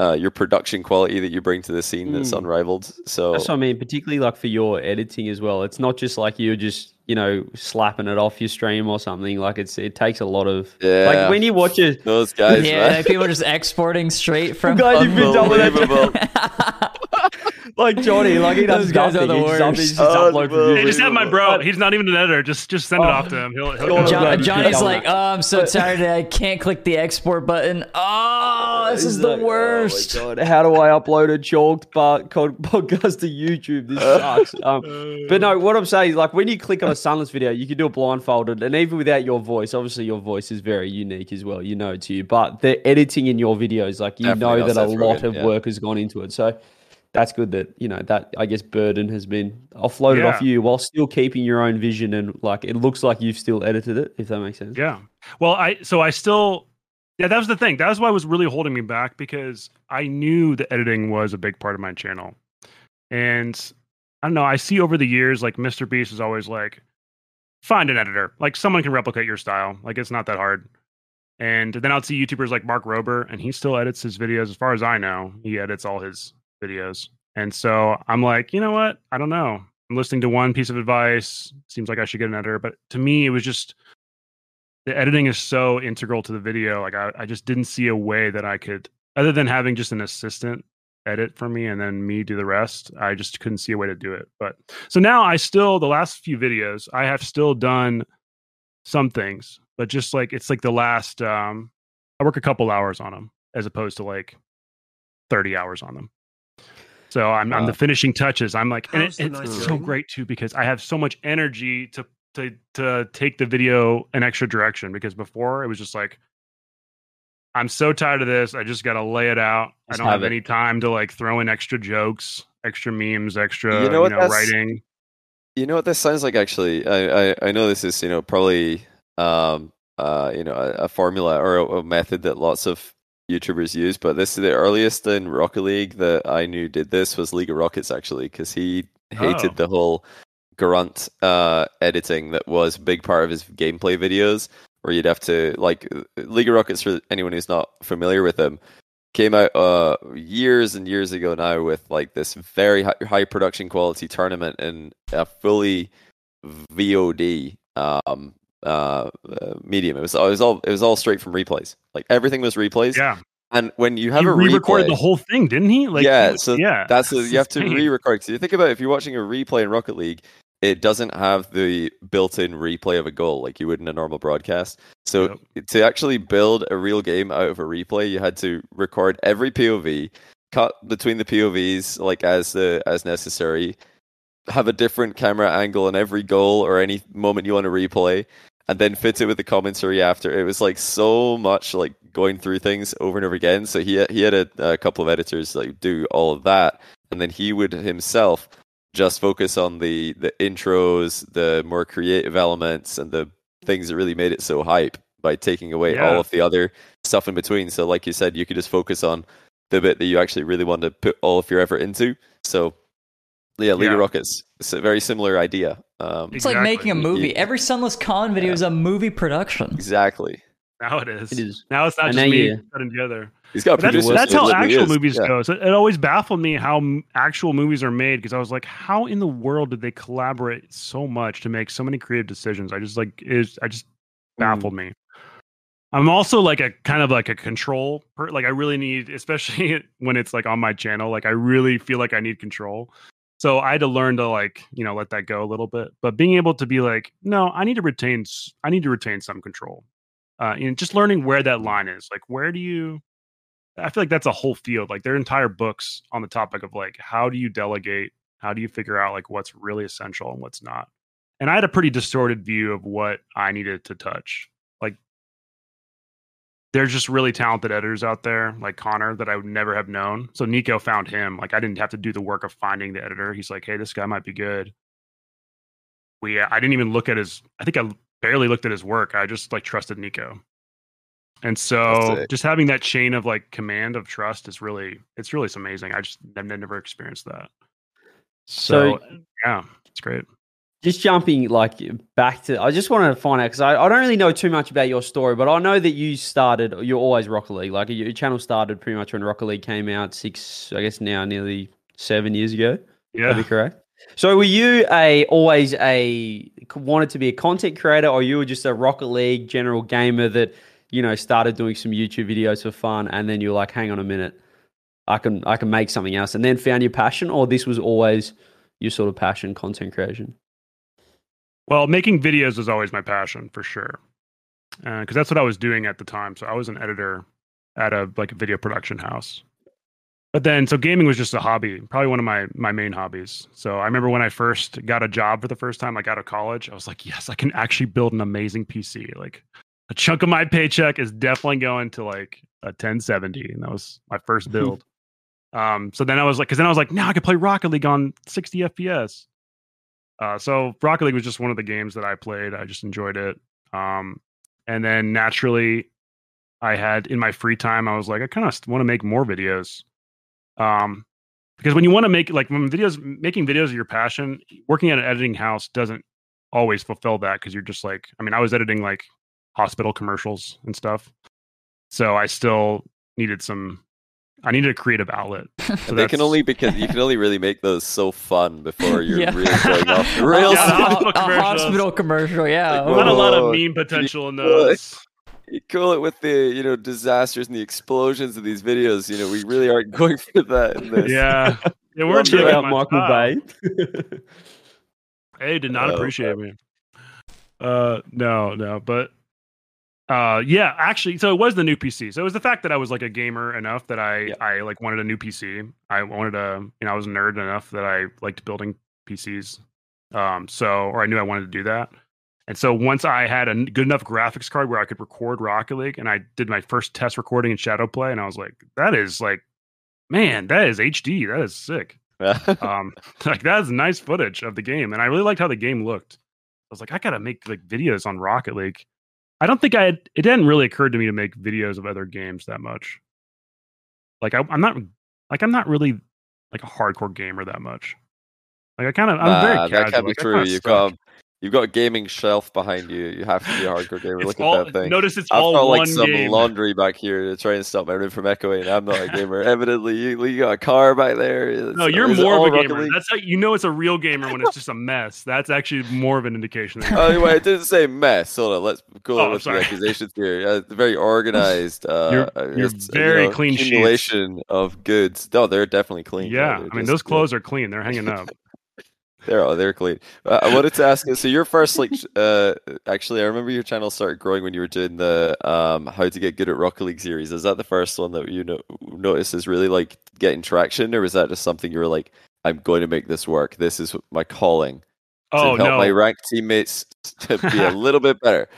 uh your production quality that you bring to the scene that's Mm. unrivaled. So That's what I mean, particularly like for your editing as well. It's not just like you're just, you know, slapping it off your stream or something. Like it's it takes a lot of Yeah. like when you watch it those guys, yeah, man. people are just exporting straight from. guys you've been done with that Unbelievable. Like Johnny, like he does Those guys are nothing. the He just, up- worst. he just uploads Unbelievable. Hey, just have my bro. He's not even an editor. Just just send it Oh. off to him. He'll, he'll God, go. John- John, Johnny's like, that. oh, I'm so tired today. I can't click the export button. Oh, this is He's the like, worst. Oh my god, how do I upload a chalked but podcast to YouTube? This sucks. Um, but no, what I'm saying is like when you click on a sunless video, you can do it blindfolded, and even without your voice. Obviously, your voice is very unique as well. You know it's you, but the editing in your videos, like you Definitely know not that a Seth lot Rogen, of yeah. work has gone into it. So that's good that you know that I guess burden has been offloaded off you while still keeping your own vision and like it looks like you've still edited it. If that makes sense. Yeah. Well, I so I still yeah, that was the thing. That was why was really holding me back because I knew the editing was a big part of my channel. And I don't know, I see over the years like Mr. Beast is always like find an editor. Like someone can replicate your style. Like it's not that hard. And then I'll see YouTubers like Mark Rober and he still edits his videos as far as I know. He edits all his videos. And so I'm like, you know what? I don't know. I'm listening to one piece of advice. Seems like I should get an editor, but to me it was just the editing is so integral to the video. Like I, I just didn't see a way that I could, other than having just an assistant edit for me and then me do the rest. I just couldn't see a way to do it. But so now I still the last few videos I have still done some things, but just like it's like the last. um I work a couple hours on them as opposed to like thirty hours on them. So I'm, I'm the finishing touches. I'm like, and it, it's night so great too because I have so much energy to to to take the video an extra direction because before it was just like I'm so tired of this. I just got to lay it out. I don't have have any time to like throw in extra jokes, extra memes, extra You you know know, what, that's- writing. You know what this sounds like actually? I, I, I know this is, you know, probably um uh, you know, a, a formula or a, a method that lots of YouTubers use. But this is the earliest in Rocket League that I knew did this was League of Rockets actually, because he hated Oh. the whole grunt uh, editing that was a big part of his gameplay videos, where you'd have to like League of Rockets for anyone who's not familiar with them came out uh years and years ago now with like this very high, high production quality tournament in a fully VOD um uh, uh medium. It was it was all it was all straight from replays. Like everything was replays. Yeah, And when you have he a re-recorded replay, the whole thing, didn't he? Like, yeah, so yeah, that's you have to re-record. So you think about if you're watching a replay in Rocket League, it doesn't have the built-in replay of a goal like you would in a normal broadcast. So to actually build a real game out of a replay, you had to record every POV, cut between the POVs like as the as necessary, have a different camera angle on every goal or any moment you want to replay, and then fit it with the commentary after. It was like so much like going through things over and over again. So he he had a, a couple of editors like do all of that, and then he would himself just focus on the the intros, the more creative elements, and the things that really made it so hype by taking away Yeah. all of the other stuff in between. So, like you said, you could just focus on the bit that you actually really want to put all of your effort into. So, yeah, League Yeah. of Rockets. It's a very similar idea. Um, It's like making a movie. You- Every Sunless Khan video is a movie production. exactly. now it is. It is. Now it's not And just me putting together. He's got But that's, producers. that's how actual is. movies Yeah. go. So it always baffled me how m- actual movies are made because I was like, how in the world did they collaborate so much to make so many creative decisions? I just like is I just baffled me. I'm also like a kind of like a control per like I really need especially when it's like on my channel like I really feel like I need control. So I had to learn to like, you know, let that go a little bit. But being able to be like, no, I need to retain I need to retain some control. Uh and just learning where that line is. Like where do you I feel like that's a whole field. Like there are entire books on the topic of like how do you delegate? How do you figure out like what's really essential and what's not? And I had a pretty distorted view of what I needed to touch. Like there's just really talented editors out there, like Connor, that I would never have known. So Nico found him. Like I didn't have to do the work of finding the editor. He's like, hey, this guy might be good. We uh, I didn't even look at his I think I barely looked at his work. I just like trusted Nico. And so just having that chain of like command of trust is really it's really amazing. I just I've never experienced that. So, So- yeah, it's great. Just jumping like back to i just want to find out because I, I don't really know too much about your story but i know that you started you're always rocket league like your channel started pretty much when rocket league came out six i guess now nearly seven years ago Yeah. That'd be correct. So were you a always a wanted to be a content creator, or you were just a Rocket League general gamer that you know started doing some YouTube videos for fun, and then you're like, hang on a minute, I can I can make something else, and then found your passion, or this was always your sort of passion, content creation. Well, making videos was always my passion for sure, because that's what I was doing at the time. So I was an editor at a like a video production house. But then, so gaming was just a hobby, probably one of my my main hobbies. So I remember when I first got a job for the first time, like out of college, I was like, yes, I can actually build an amazing PC. Like a chunk of my paycheck is definitely going to like a 1070, and that was my first build. um, so then I was like, because then I was like, now I can play Rocket League on 60 FPS. Uh, so Rocket League was just one of the games that I played. I just enjoyed it. Um, and then naturally, I had in my free time, I was like, I kind of want to make more videos. Um, because when you want to make like when videos, making videos is your passion, working at an editing house doesn't always fulfill that because you're just like, I mean, I was editing like hospital commercials and stuff, so I still needed some. I needed a creative outlet. So they can only because you can only really make those so fun before you're Yeah. really going off the rails. Yeah, a, hospital a hospital commercial, yeah. Like, Not a lot of Whoa, meme potential in those. You cool it with the you know disasters and the explosions of these videos. You know, we really aren't going for that in this. Yeah, yeah, we're Wonder digging out my Michael style. Bay. Hey, did not Oh, appreciate me. Uh, no, no, but uh, yeah, actually, so it was the new PC. So it was the fact that I was like a gamer enough that I Yeah. I like wanted a new PC. I wanted a you know I was a nerd enough that I liked building PCs. Um, so or I knew I wanted to do that. And so once I had a good enough graphics card where I could record Rocket League, and I did my first test recording in Shadowplay, and I was like, that is like, man, that is HD. That is sick um like that's nice footage of the game and i really liked how the game looked i was like i gotta make like videos on rocket league I don't think I had, it hadn't really occurred to me to make videos of other games that much. Like I, I'm not like I'm not really like a hardcore gamer that much. Like I kind of I'm Nah, very that casual. can't be like, true. You've got you've got a gaming shelf behind you. You have to be a hardcore gamer. Look all, at that thing. Notice it's I've all got like some game. laundry back here to try and stop my room from echoing. I'm not a gamer. Evidently, you, you got a car back there. It's- No, you're more of a gamer. League? That's how you know it's a real gamer when it's just a mess. That's actually more of an indication. Oh, anyway, it didn't say mess. Hold on, let's go Oh, with the accusations here. Uh, very organized. Uh, You're- uh, you're very you know, clean sheets. of goods. No, they're definitely clean. yeah, I mean those clothes are clean. They're hanging up. They're oh, they're clean. Uh, I wanted to ask you. So your first like, uh, actually, I remember your channel started growing when you were doing the um, how to get good at Rocket League series. Is that the first one that you know noticed is really like getting traction, or was that just something you were like, I'm going to make this work. This is my calling to Oh help no, my ranked teammates to be a little bit better.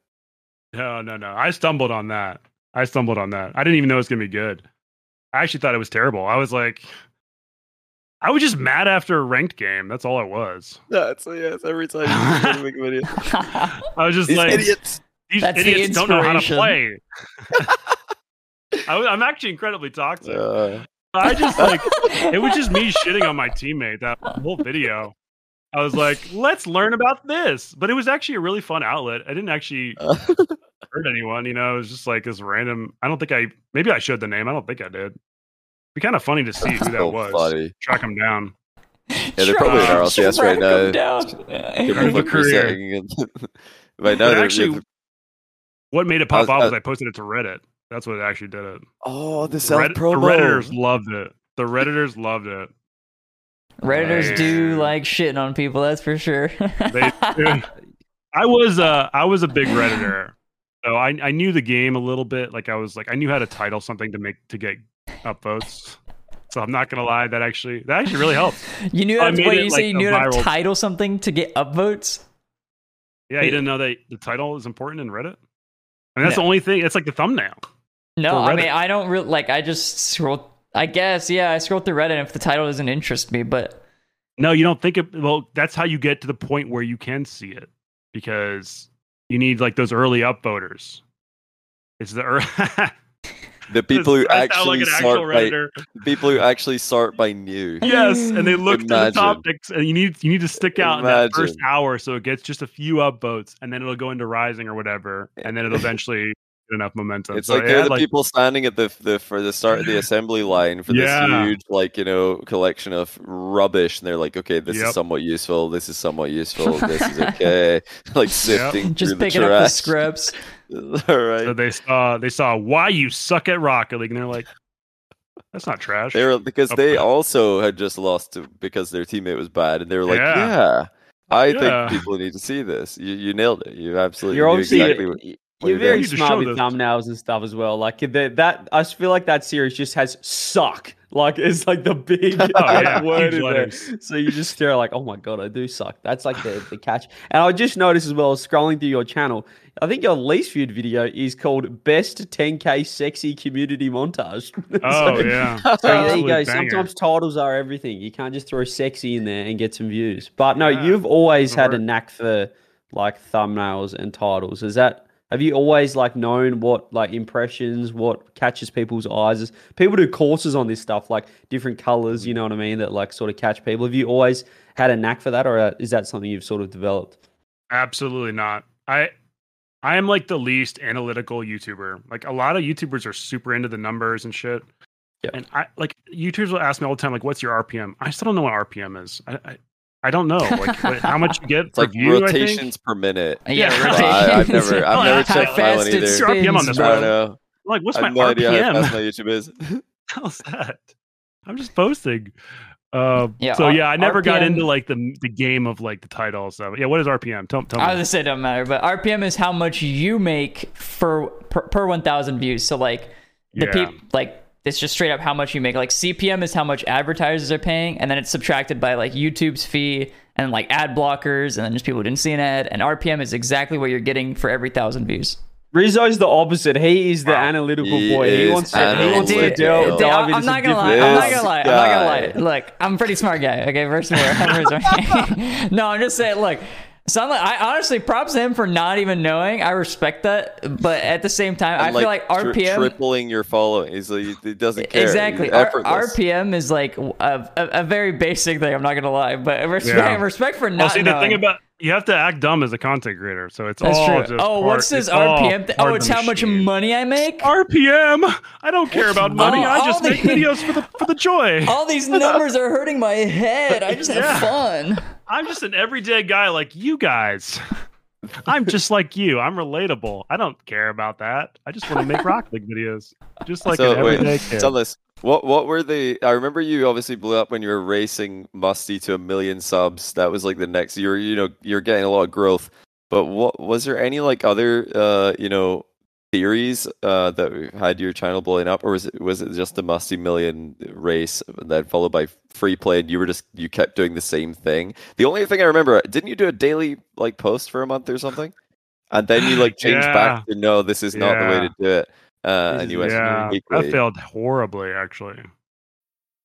no, no, no! I stumbled on that. I stumbled on that. I didn't even know it was gonna be good. I actually thought it was terrible. I was like, I was just mad after a ranked game. That's all it was. That's yes. Every time you make a video, I was just these like, idiots. these That's the idiots don't know how to play. I, I'm actually incredibly toxic. Uh, I just like it was just me shitting on my teammate that whole video. I was like, let's learn about this. But it was actually a really fun outlet. I didn't actually hurt anyone, you know, it was just like this random I don't think I maybe I showed the name. I don't think I did. It'd be kind of funny to see who that so was. funny. Track him down. Yeah, they're probably in Track- RLCS right now. down. Give End them of a a career. right now, But actually, they're- what made it I was- pop off I- was I posted it to Reddit. That's what actually did it. oh, the The self Red- the. Redditors loved it. The Redditors loved it. Redditors do like shitting on people, that's for sure. They, I was uh I was a big redditor, so I I knew the game a little bit. Like I was like I knew how to title something to make to get upvotes. So I'm not gonna lie, that actually that actually really helped. you knew oh, I that's what you like say. You knew how to title something to get upvotes. Yeah, you didn't know that the title is important in Reddit. I mean, that's No. the only thing. It's like the thumbnail. No, I mean I don't really like. I just scroll. I guess yeah, I scroll through Reddit and if the title doesn't interest me, but No, you don't think it. Well, that's how you get to the point where you can see it because you need like those early upvoters. It's the ear The people who I sound like actually an actual by people who actually sort by new. Yes, and they look to the topics, and you need you need to stick out in that first hour, so it gets just a few upvotes, and then it'll go into rising or whatever, and then it'll eventually get enough momentum. It's So like it they're had, the people standing at the the for the start of the assembly line for this Yeah. huge like you know collection of rubbish, and they're like, okay, this Yep. is somewhat useful. This is somewhat useful. This is okay. like sifting just through the picking up the trash. scraps. All So they saw they saw why you suck at Rocket League, and they're like, "That's not trash." They were because Oh. they also had just lost to, because their teammate was bad, and they were like, Yeah. "Yeah, I Yeah. think people need to see this. You, you nailed it. You absolutely You're knew obviously exactly what, y- what you're you're very doing. You need to smart with thumbnails and stuff as well. Like that, that I feel like that series just has suck. Like it's like the big Oh, yeah, word in there. So you just stare like, oh my god, I do suck. That's like the, the catch. And I just noticed as well, scrolling through your channel, I think your least viewed video is called Best 10K Sexy Community Montage. Oh So- yeah. So there you go. banger. Sometimes titles are everything. You can't just throw sexy in there and get some views. But no, Yeah, you've always had a knack for like thumbnails and titles. Is that have you always like known what like impressions, what catches people's eyes? Is- People do courses on this stuff, like different colors. You know what I mean? That like sort of catch people. Have you always had a knack for that, or uh, is that something you've sort of developed? Absolutely not. I I am like the least analytical YouTuber. Like a lot of YouTubers are super into the numbers and shit. Yep. And I like YouTubers will ask me all the time, like, "What's your RPM?" I still don't know what RPM is. I I, I don't know. Like what, how much you get it's per like view. I think? rotations per minute. Yeah, Yeah, rotation. I- I've never- I've never How checked my one fast it either. What's RPM on spins, this I bro. don't know. I'm like, what's I my have no idea how RPM? fast my YouTube is. How's that? I'm just posting. Uh, Yeah, so yeah, I never got into like the the game of like the title stuff. Yeah, what is RPM? Tell, tell I was gonna say it doesn't matter, but RPM is how much you make for per, per 1,000 views. So like the Yeah. people like it's just straight up how much you make. Like CPM is how much advertisers are paying, and then it's subtracted by like YouTube's fee and like ad blockers, and then just people who didn't see an ad. And RPM is exactly what you're getting for every thousand views. Rizzo's the opposite. He is the Wow. analytical He boy. He wants to. He wants to analytical. delve, Dude, dive I'm not gonna lie. I'm not gonna lie. I'm not gonna lie. Look, I'm a pretty smart guy. Okay, first of all, I'm really no, I'm just saying. Look, Sunlight, I honestly props to him for not even knowing. I respect that, but at the same time, I And, feel like tri- RPM tripling your following. He's like, he doesn't care. exactly. R- RPM is like a, a, a very basic thing. I'm not gonna lie, but respect, Yeah. respect for Well, not see, the knowing. thing about you have to act dumb as a content creator, so it's That's all true. just Oh, part- what's this it's RPM? Th- oh, it's how much money I make. RPM. I don't care about money. Oh, I all just the- make videos for the for the joy. All these numbers are hurting my head. I just have Yeah. fun. I'm just an everyday guy like you guys. I'm just like you. I'm relatable. I don't care about that. I just want to make Rocket League videos, just like so an wait, kid. tell us What what were the? I remember you obviously blew up when you were racing Musty to a million subs. That was like the next. You're you know you're getting a lot of growth. But what was there any like other uh you know theories uh that had your channel blowing up, or was it was it just a Musty million race then followed by free play? And you were just you kept doing the same thing. The only thing I remember, didn't you do a daily like post for a month or something? And then you like changed back to no, this is not the way to do it. Uh, and you went yeah, that failed horribly actually.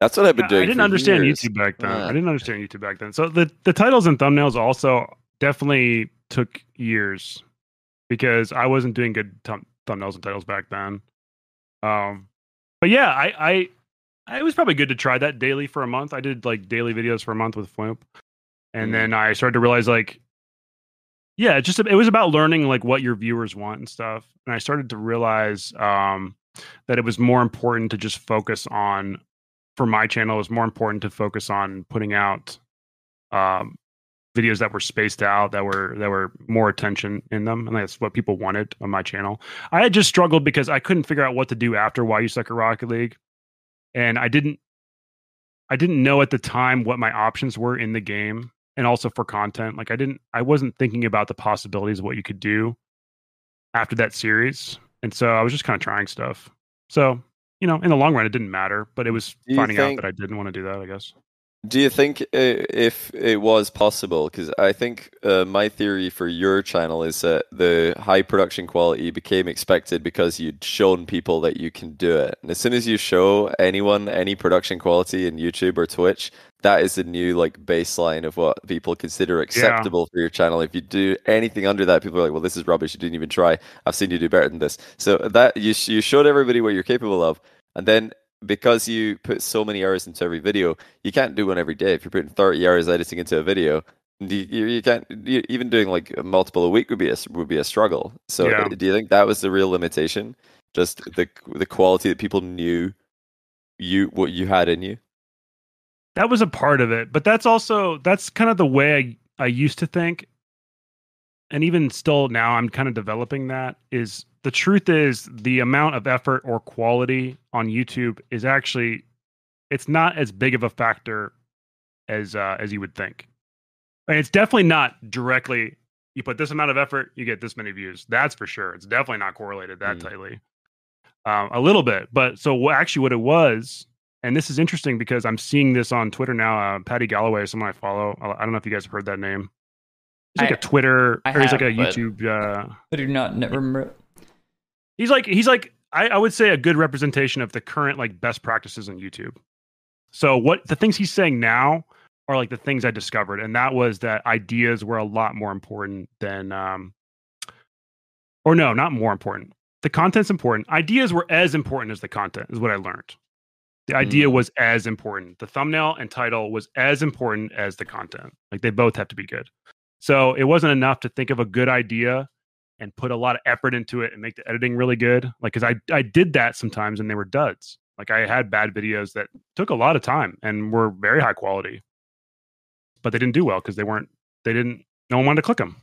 That's what I've been I- doing. I didn't for understand years. YouTube back then. Yeah. I didn't understand YouTube back then. So the the titles and thumbnails also definitely took years because I wasn't doing good thumb thumbnails and titles back then. Um, but yeah, I, I it was probably good to try that daily for a month. I did like daily videos for a month with Flimp, and Mhm. then I started to realize like, yeah, it just it was about learning like what your viewers want and stuff. And I started to realize um, that it was more important to just focus on for my channel it was more important to focus on putting out um, videos that were spaced out that were that were more attention in them and that's what people wanted on my channel. I had just struggled because i couldn't figure out what to do after why you suck at rocket league and i didn't i didn't know at the time what my options were in the game and also for content like i didn't i wasn't thinking about the possibilities of what you could do after that series and so i was just kind of trying stuff. So you know, in the long run, it didn't matter, but it was Do finding think- out that I didn't want to do that. I guess. Do you think if it was possible? Because I think uh, my theory for your channel is that the high production quality became expected because you'd shown people that you can do it. And as soon as you show anyone any production quality in YouTube or Twitch, that is the new like baseline of what people consider acceptable for your channel. If you do anything under that, people are like, "Well, this is rubbish. You didn't even try. I've seen you do better than this." So that you you showed everybody what you're capable of, and then because you put so many hours into every video, you can't do one every day. If you're putting 30 hours editing into a video, you, you, can't. You, even doing like multiple a week would be a would be a struggle. So, Yeah. do you think that was the real limitation? Just the the quality that people knew you what you had in you. that was a part of it but that's also that's kind of the way I, I used to think and even still now i'm kind of developing that is the truth is the amount of effort or quality on youtube is actually it's not as big of a factor as uh, as you would think and it's definitely not directly you put this amount of effort you get this many views that's for sure it's definitely not correlated that Mm. tightly um, a little bit but so actually what it was and this is interesting because I'm seeing this on Twitter now. Uh, Paddy Galloway, someone I follow. I don't know if you guys have heard that name. He's like I- a Twitter, I or he's like a have, but- YouTube. Uh, I do not remember. he's like he's like I, I would say a good representation of the current like best practices on YouTube. So what the things he's saying now are like the things I discovered, and that was that ideas were a lot more important than, um, or no, not more important. The content's important. Ideas were as important as the content, is what I learned. The idea was as important. The thumbnail and title was as important as the content. Like they both have to be good. So it wasn't enough to think of a good idea and put a lot of effort into it and make the editing really good. Like, cause I, I did that sometimes and they were duds. Like I had bad videos that took a lot of time and were very high quality, but they didn't do well because they weren't, they didn't, no one wanted to click them.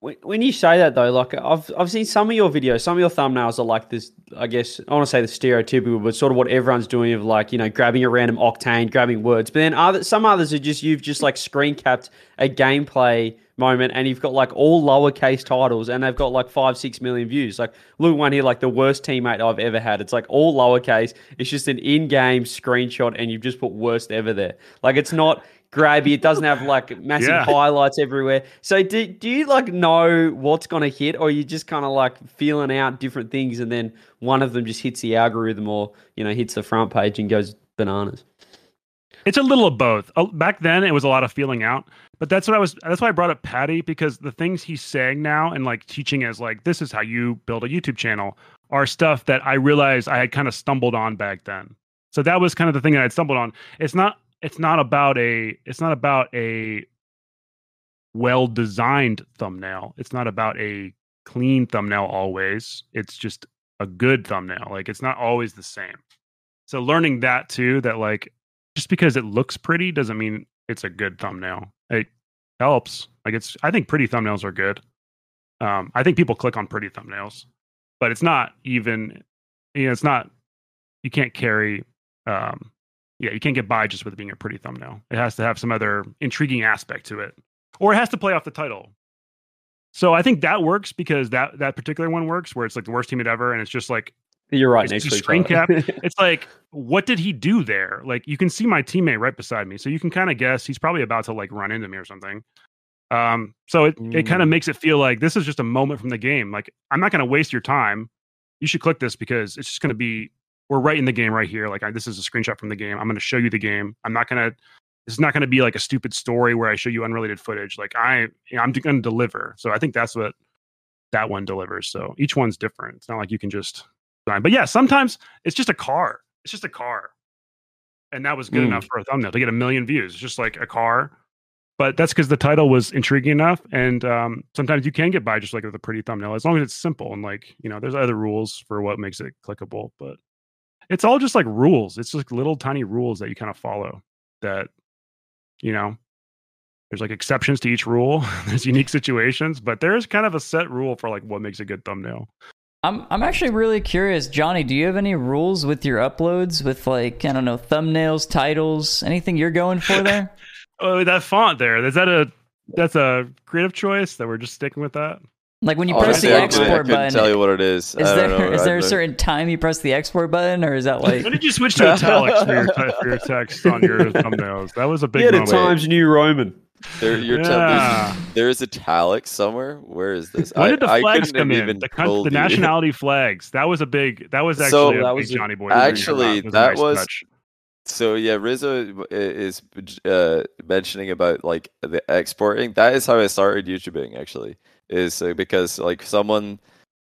When, you say that though, like I've I've seen some of your videos, some of your thumbnails are like this. I guess I want to say the stereotypical, but sort of what everyone's doing of like you know grabbing a random octane, grabbing words. But then other some others are just you've just like screen capped a gameplay moment, and you've got like all lowercase titles, and they've got like five six million views. Like look one here, like the worst teammate I've ever had. It's like all lowercase. It's just an in-game screenshot, and you've just put worst ever there. Like it's not grabby. It doesn't have like massive Yeah. highlights everywhere. So do do you like know what's gonna hit, or you just kind of like feeling out different things, and then one of them just hits the algorithm, or you know hits the front page and goes bananas? It's a little of both. Back then, it was a lot of feeling out, but that's what I was. That's why I brought up Paddy because the things he's saying now and like teaching as like this is how you build a YouTube channel are stuff that I realized I had kind of stumbled on back then. So that was kind of the thing that I'd stumbled on. It's not. It's not about a. It's not about a well designed thumbnail. It's not about a clean thumbnail always. It's just a good thumbnail. Like it's not always the same. So learning that too, that like just because it looks pretty doesn't mean it's a good thumbnail. It helps. Like it's I think pretty thumbnails are good. Um, I think people click on pretty thumbnails, but it's not even you know, it's not you can't carry um yeah, you can't get by just with it being a pretty thumbnail. It has to have some other intriguing aspect to it. Or it has to play off the title. So I think that works because that that particular one works where it's like the worst team ever and it's just like You're right. It's next just to each screen cap. it's like, what did he do there? Like, you can see my teammate right beside me, so you can kind of guess he's probably about to like run into me or something. Um, so it it kind of Mm. makes it feel like this is just a moment from the game. Like, I'm not going to waste your time. You should click this because it's just going to be we're right in the game right here. Like, I, this is a screenshot from the game. I'm going to show you the game. I'm not going to. This is not going to be like a stupid story where I show you unrelated footage. Like, I you know, I'm going to deliver. So I think that's what that one delivers. So each one's different. It's not like you can just design. But yeah, sometimes it's just a car. It's just a car. And that was good Mm. enough for a thumbnail to get a million views. It's just like a car. But that's because the title was intriguing enough. And um, sometimes you can get by just like with a pretty thumbnail as long as it's simple and like, you know, there's other rules for what makes it clickable. But it's all just like rules. It's just little tiny rules that you kind of follow that, you know, there's like exceptions to each rule. there's unique situations, but there's kind of a set rule for like what makes a good thumbnail. I'm I'm actually really curious, Johnny. Do you have any rules with your uploads with like I don't know thumbnails, titles, anything you're going for there? Oh, that font there. Is that a that's a creative choice that we're just sticking with that? Like when you Oh, press the couldn't- I export couldn't button, tell you what it is. is I there don't know. is there a don't- certain time you press the export button, or is that like When did you switch to italics for your, te- for your text on your thumbnails? That was a big Yeah, the. Times New Roman. There, you're tell- Yeah. there's, there's italics somewhere. Where is this? When I, did the I flags couldn't come in? even The, coun- told the nationality flags. That was a big. That was So- actually a That big was a- Johnny boy. actually, a that nice was- touch. So yeah, Rizzo is uh, mentioning about like the exporting. That is how I started YouTubing. Actually, is uh, because like someone,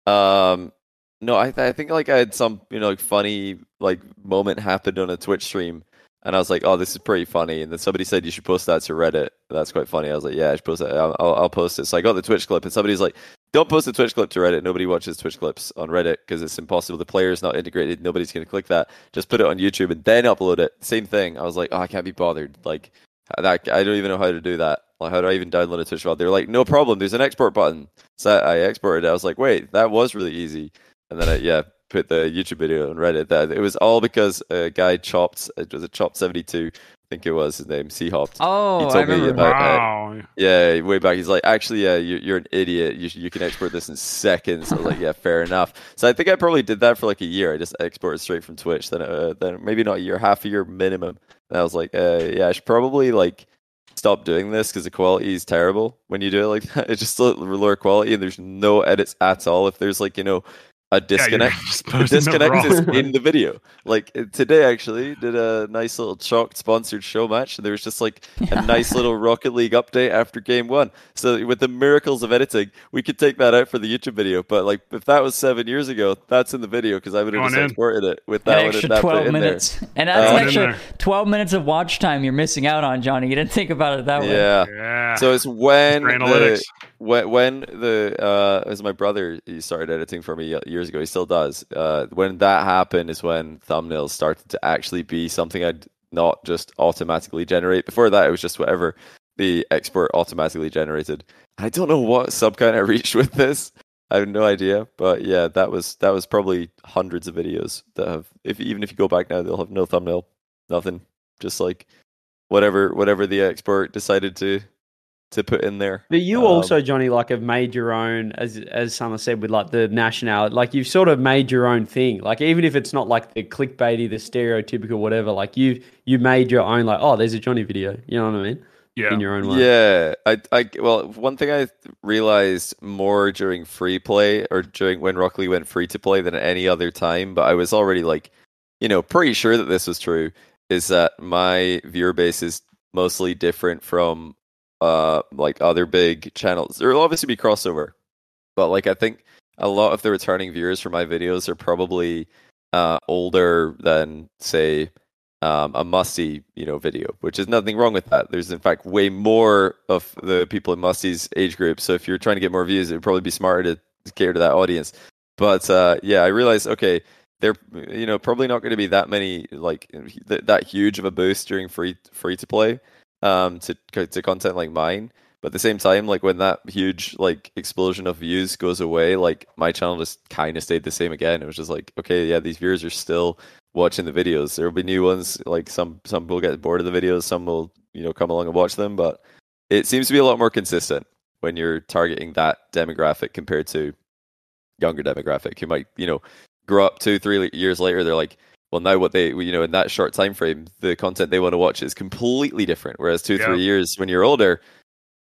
um, no, I I think like I had some you know like funny like moment happened on a Twitch stream, and I was like, oh, this is pretty funny. And then somebody said you should post that to Reddit. That's quite funny. I was like, yeah, I should post. I'll, I'll, I'll post it. So I got the Twitch clip, and somebody's like, don't post a Twitch clip to Reddit. Nobody watches Twitch clips on Reddit because it's impossible. The player is not integrated. Nobody's going to click that. Just put it on YouTube and then upload it. Same thing. I was like, oh, I can't be bothered. Like, I don't even know how to do that. Like, how do I even download a Twitch file? They're like, no problem. There's an export button. So I exported it. I was like, wait, that was really easy. And then I, yeah, put the YouTube video on Reddit. That it was all because a guy chopped. It was a chopped seventy two. I think it was his name. C oh I told me remember about- Wow. Yeah, way back. He's like, actually, yeah, you, you're an idiot. You, you can export this in seconds. I was like, yeah, fair enough. So I think I probably did that for like a year. I just exported straight from Twitch. Then, uh, then maybe not a year, half a year minimum. And I was like, uh, yeah, I should probably like stop doing this because the quality is terrible when you do it like that. It's just lower quality and there's no edits at all. If there's like you know a disconnect, just the disconnect is in the video. Like today, actually, did a nice little chalked sponsored show match, and there was just like a nice little Rocket League update after game one. So with the miracles of editing, we could take that out for the YouTube video. But like, if that was seven years ago, that's in the video because I would have Going just in. exported it with an that one extra and that bit 12 in minutes? And that's Uh, an extra 12 minutes of watch time you're missing out on, Johnny. You didn't think about it that way. Yeah. Yeah. So it's when Mr. The, when when the uh, was my brother he started editing for me years ago. He still does. Uh, when that happened is when thumbnails started to actually be something I'd not just automatically generate. Before that, it was just whatever the export automatically generated. I don't know what sub count I reached with this. I have no idea, but yeah, that was that was probably hundreds of videos that have. If even if you go back now, they'll have no thumbnail, nothing, just like whatever whatever the export decided to to put in there. But you Um, also, Johnny, like have made your own, as as someone said, with like the nationality. Like you've sort of made your own thing. Like even if it's not like the clickbaity, the stereotypical, whatever. Like you you made your own. Like oh, there's a Johnny video. You know what I mean? Yeah. In your own way. Yeah, I, I, well, one thing I realized more during free play or during when Rocket League went free to play than at any other time, but I was already like, you know, pretty sure that this was true, is that my viewer base is mostly different from, uh, like other big channels. There will obviously be crossover, but like I think a lot of the returning viewers for my videos are probably, uh, older than say um, a musty you know video which is nothing wrong with that. There's in fact way more of the people in musty's age group so if you're trying to get more views it would probably be smarter to cater to that audience. But uh, yeah i realized okay they're you know probably not going to be that many like th- that huge of a boost during free free to play um to to content like mine but at the same time like when that huge like explosion of views goes away like my channel just kind of stayed the same again it was just like okay yeah these viewers are still watching the videos. There will be new ones. Like some some will get bored of the videos, some will you know come along and watch them. But it seems to be a lot more consistent when you're targeting that demographic compared to younger demographic who might you know grow up two three years later. They're like, well now what they you know in that short time frame, the content they want to watch is completely different. Whereas two Yeah. three years when you're older,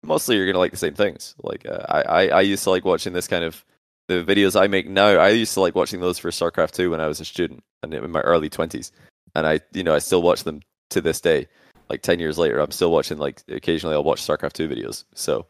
mostly you're gonna like the same things. Like uh, I, I I used to like watching this kind of the videos I make now, I used to like watching those for StarCraft 2 when I was a student and in my early 20s. And I, you know, I still watch them to this day. Like 10 years later, I'm still watching, like, occasionally I'll watch StarCraft 2 videos. So,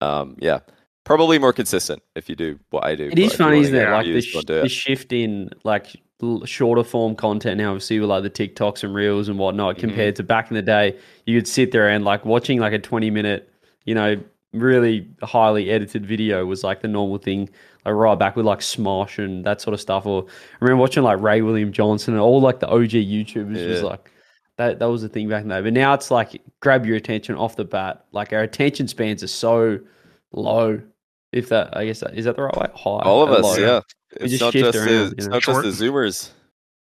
um, yeah, probably more consistent if you do what I do. It is but if you funny, isn't it? Like the, sh- the shift in like l- shorter form content now, obviously with like the TikToks and reels and whatnot, Mm-hmm. compared to back in the day, you could sit there and like watching like a twenty minute, you know, really highly edited video was like the normal thing. Like right back with like Smosh and that sort of stuff. Or I remember watching like Ray William Johnson and all like the OG YouTubers was like that. That was the thing back in the day. But now it's like grab your attention off the bat. Like our attention spans are so low. If that, I guess, that, is that the right way? High. All of us, low. yeah. We It's just not shift just, around, the, you it's know. not just the Zoomers.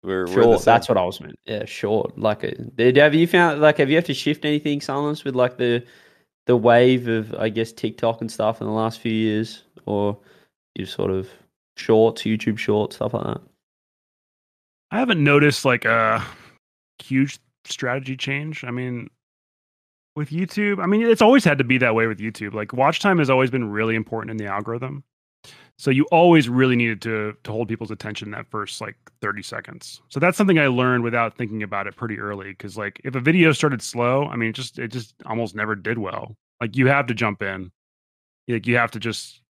We're, we're the Short. That's what I was meant. Yeah, short. Like, uh, did have you found like have you had to shift anything, Sunless, with like the the wave of I guess TikTok and stuff in the last few years, or you sort of shorts, YouTube shorts, stuff like that. I haven't noticed like a huge strategy change. I mean, with YouTube, I mean, it's always had to be that way with YouTube. Like watch time has always been really important in the algorithm. So you always really needed to to hold people's attention that first like 30 seconds. So that's something I learned without thinking about it pretty early cuz like if a video started slow, I mean, it just it just almost never did well. Like you have to jump in. Like you have to just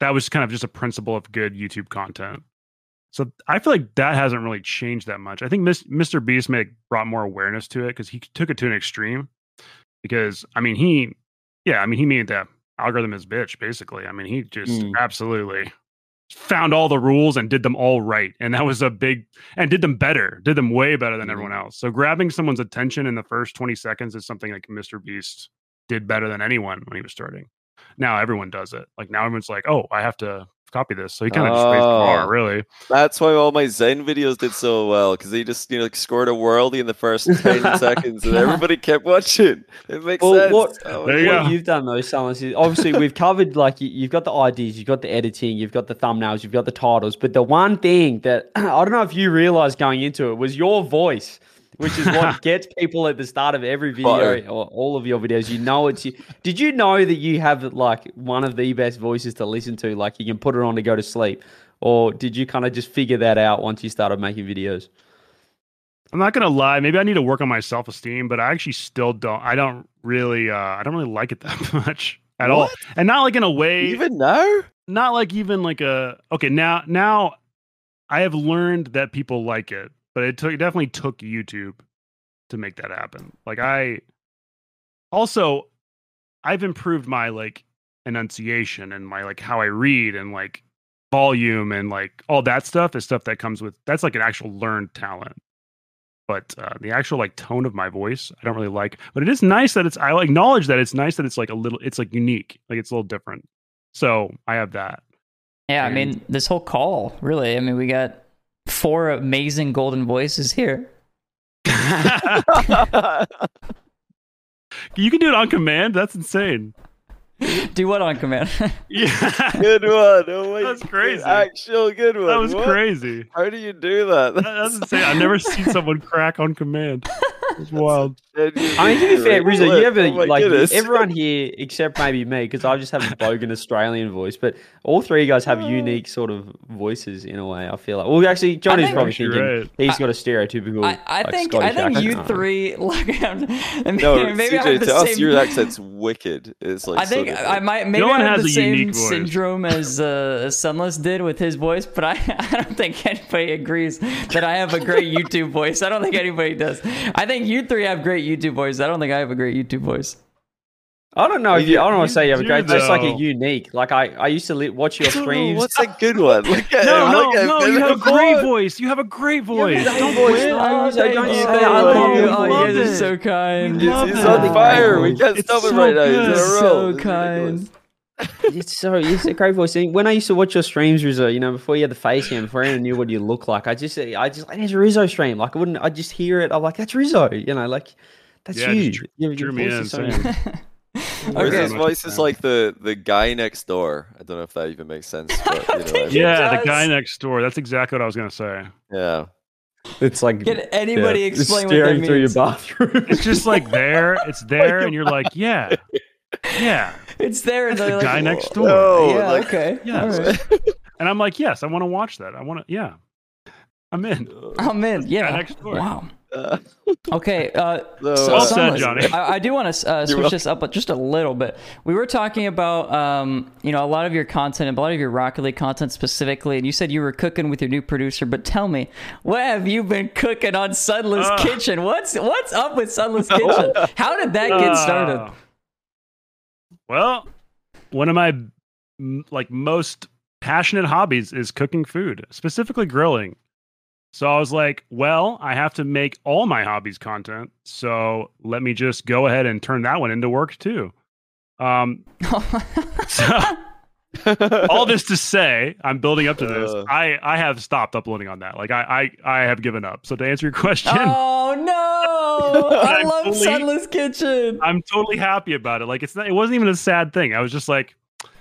that was kind of just a principle of good YouTube content. So I feel like that hasn't really changed that much. I think Mr. Beast have brought more awareness to it because he took it to an extreme. Because I mean, he, yeah, I mean, he made the algorithm his bitch basically. I mean, he just Mm. absolutely found all the rules and did them all right, and that was a big and did them better, did them way better than Mhm. everyone else. So grabbing someone's attention in the first twenty seconds is something like Mr. Beast did better than anyone when he was starting. Now everyone does it. Like now everyone's like, oh, I have to copy this. So he kind of just raised the bar, Oh. really. That's why all my Zen videos did so well because he just you know like, scored a worldie in the first ten seconds and everybody kept watching. It makes Well, sense. what, Oh, There you what go. you've done though, Sunless, is obviously we've covered like you, you've got the ideas, you've got the editing, you've got the thumbnails, you've got the titles, but the one thing that I don't know if you realized going into it was your voice, which is what gets people at the start of every video Fire. or all of your videos. You know it's you. Did you know that you have like one of the best voices to listen to? Like you can put it on to go to sleep, or did you kind of just figure that out once you started making videos? I'm not gonna lie. Maybe I need to work on my self esteem, but I actually still don't. I don't really. uh I don't really like it that much at all, and not like in a way. Even now? not like even like a. Okay, now now, I have learned that people like it, but it took it definitely took YouTube to make that happen. Like I, also, I've improved my like enunciation and my like how I read and like volume and like all that stuff is stuff that comes with that's like an actual learned talent. but uh, the actual like tone of my voice, I don't really like. But it is nice that it's. I acknowledge that it's nice that it's like a little. It's like unique. Like it's a little different. So I have that. Yeah, I mean, this whole call, really. I mean, we got four amazing golden voices here. you can do it on command. That's insane. Do what on command? Yeah, good one. Oh my That's crazy. Actual good one. that was What? crazy. How do you do that? That- That's insane. I've never seen someone crack on command. It's wild. I mean, to be fair, Rizzo, you have a Oh my like goodness. everyone here except maybe me because I just have a bogan Australian voice, but all three of you guys have unique sort of voices in a way. I feel like. Well, actually, Johnny's probably thinking right. he's got a stereotypical. I, I like, think I Scottish think you accent. three look. maybe, No, maybe I CJ, have the to us, same. your accent's wicked. It's like I so think different. I might maybe one I have has the a same syndrome as uh, as Sunless did with his voice, but I, I don't think anybody agrees that I have a great YouTube voice. I don't think anybody does. I think you three have great YouTube voice. I don't think I have a great YouTube voice. I don't know. If you, I don't want to say you have a do, great, just like a unique. Like I, I used to li- watch your I streams. What's a good one? Look at No, him. no, look no. him. You have a great Come voice. You have a great voice. great Don't voice. quit. So thank don't you. I love you. Oh, you guys are so kind. He's, Love he's it. on fire. We can't It's stop him so right now. He's in good. a row. So It's kind. Ridiculous. It's so it's a great voice. And when I used to watch your streams, Rizzo, you know, before you had the face cam, before anyone knew what you look like, I just, I just, like, there's a Rizzo stream. Like I wouldn't, I just hear it. I'm like, that's Rizzo. You know, like that's Yeah, it you. just drew- Your- your drew me voice in, is so same. unique. Whereas Okay. his voice is like the the guy next door. I don't know if that even makes sense, but you know, what I think mean. it Yeah, the guy next door. That's exactly what I was gonna say. yeah. It's like Can anybody yeah, explain what that staring through your bathroom. It's just like there. It's there, and you're like, yeah, yeah. It's there, and The they're guy next door. No, yeah, like, okay, Yes. all right. And I'm like, yes, I want to watch that. I want to. Yeah, I'm in. I'm in. Yeah. next door. Wow. uh, Okay. Uh, So, so- Well said, listen, Johnny. I, I do want to uh, switch this up just a little bit. We were talking about, um, you know, a lot of your content and a lot of your Rocket League content specifically, and you said you were cooking with your new producer. But tell me, what have you been cooking on Sunless Uh. Kitchen? What's what's up with Sunless Kitchen? How did that get started? Well, one of my like most passionate hobbies is cooking food, specifically grilling. So I was like, well, I have to make all my hobbies content. So let me just go ahead and turn that one into work too. Um, so all this to say, I'm building up to this. Uh. I I have stopped uploading on that. Like I I, I have given up. So to answer your question, oh no! I I'm love fully- Sunless Kitchen. I'm totally happy about it. Like it's not, it wasn't even a sad thing. I was just like,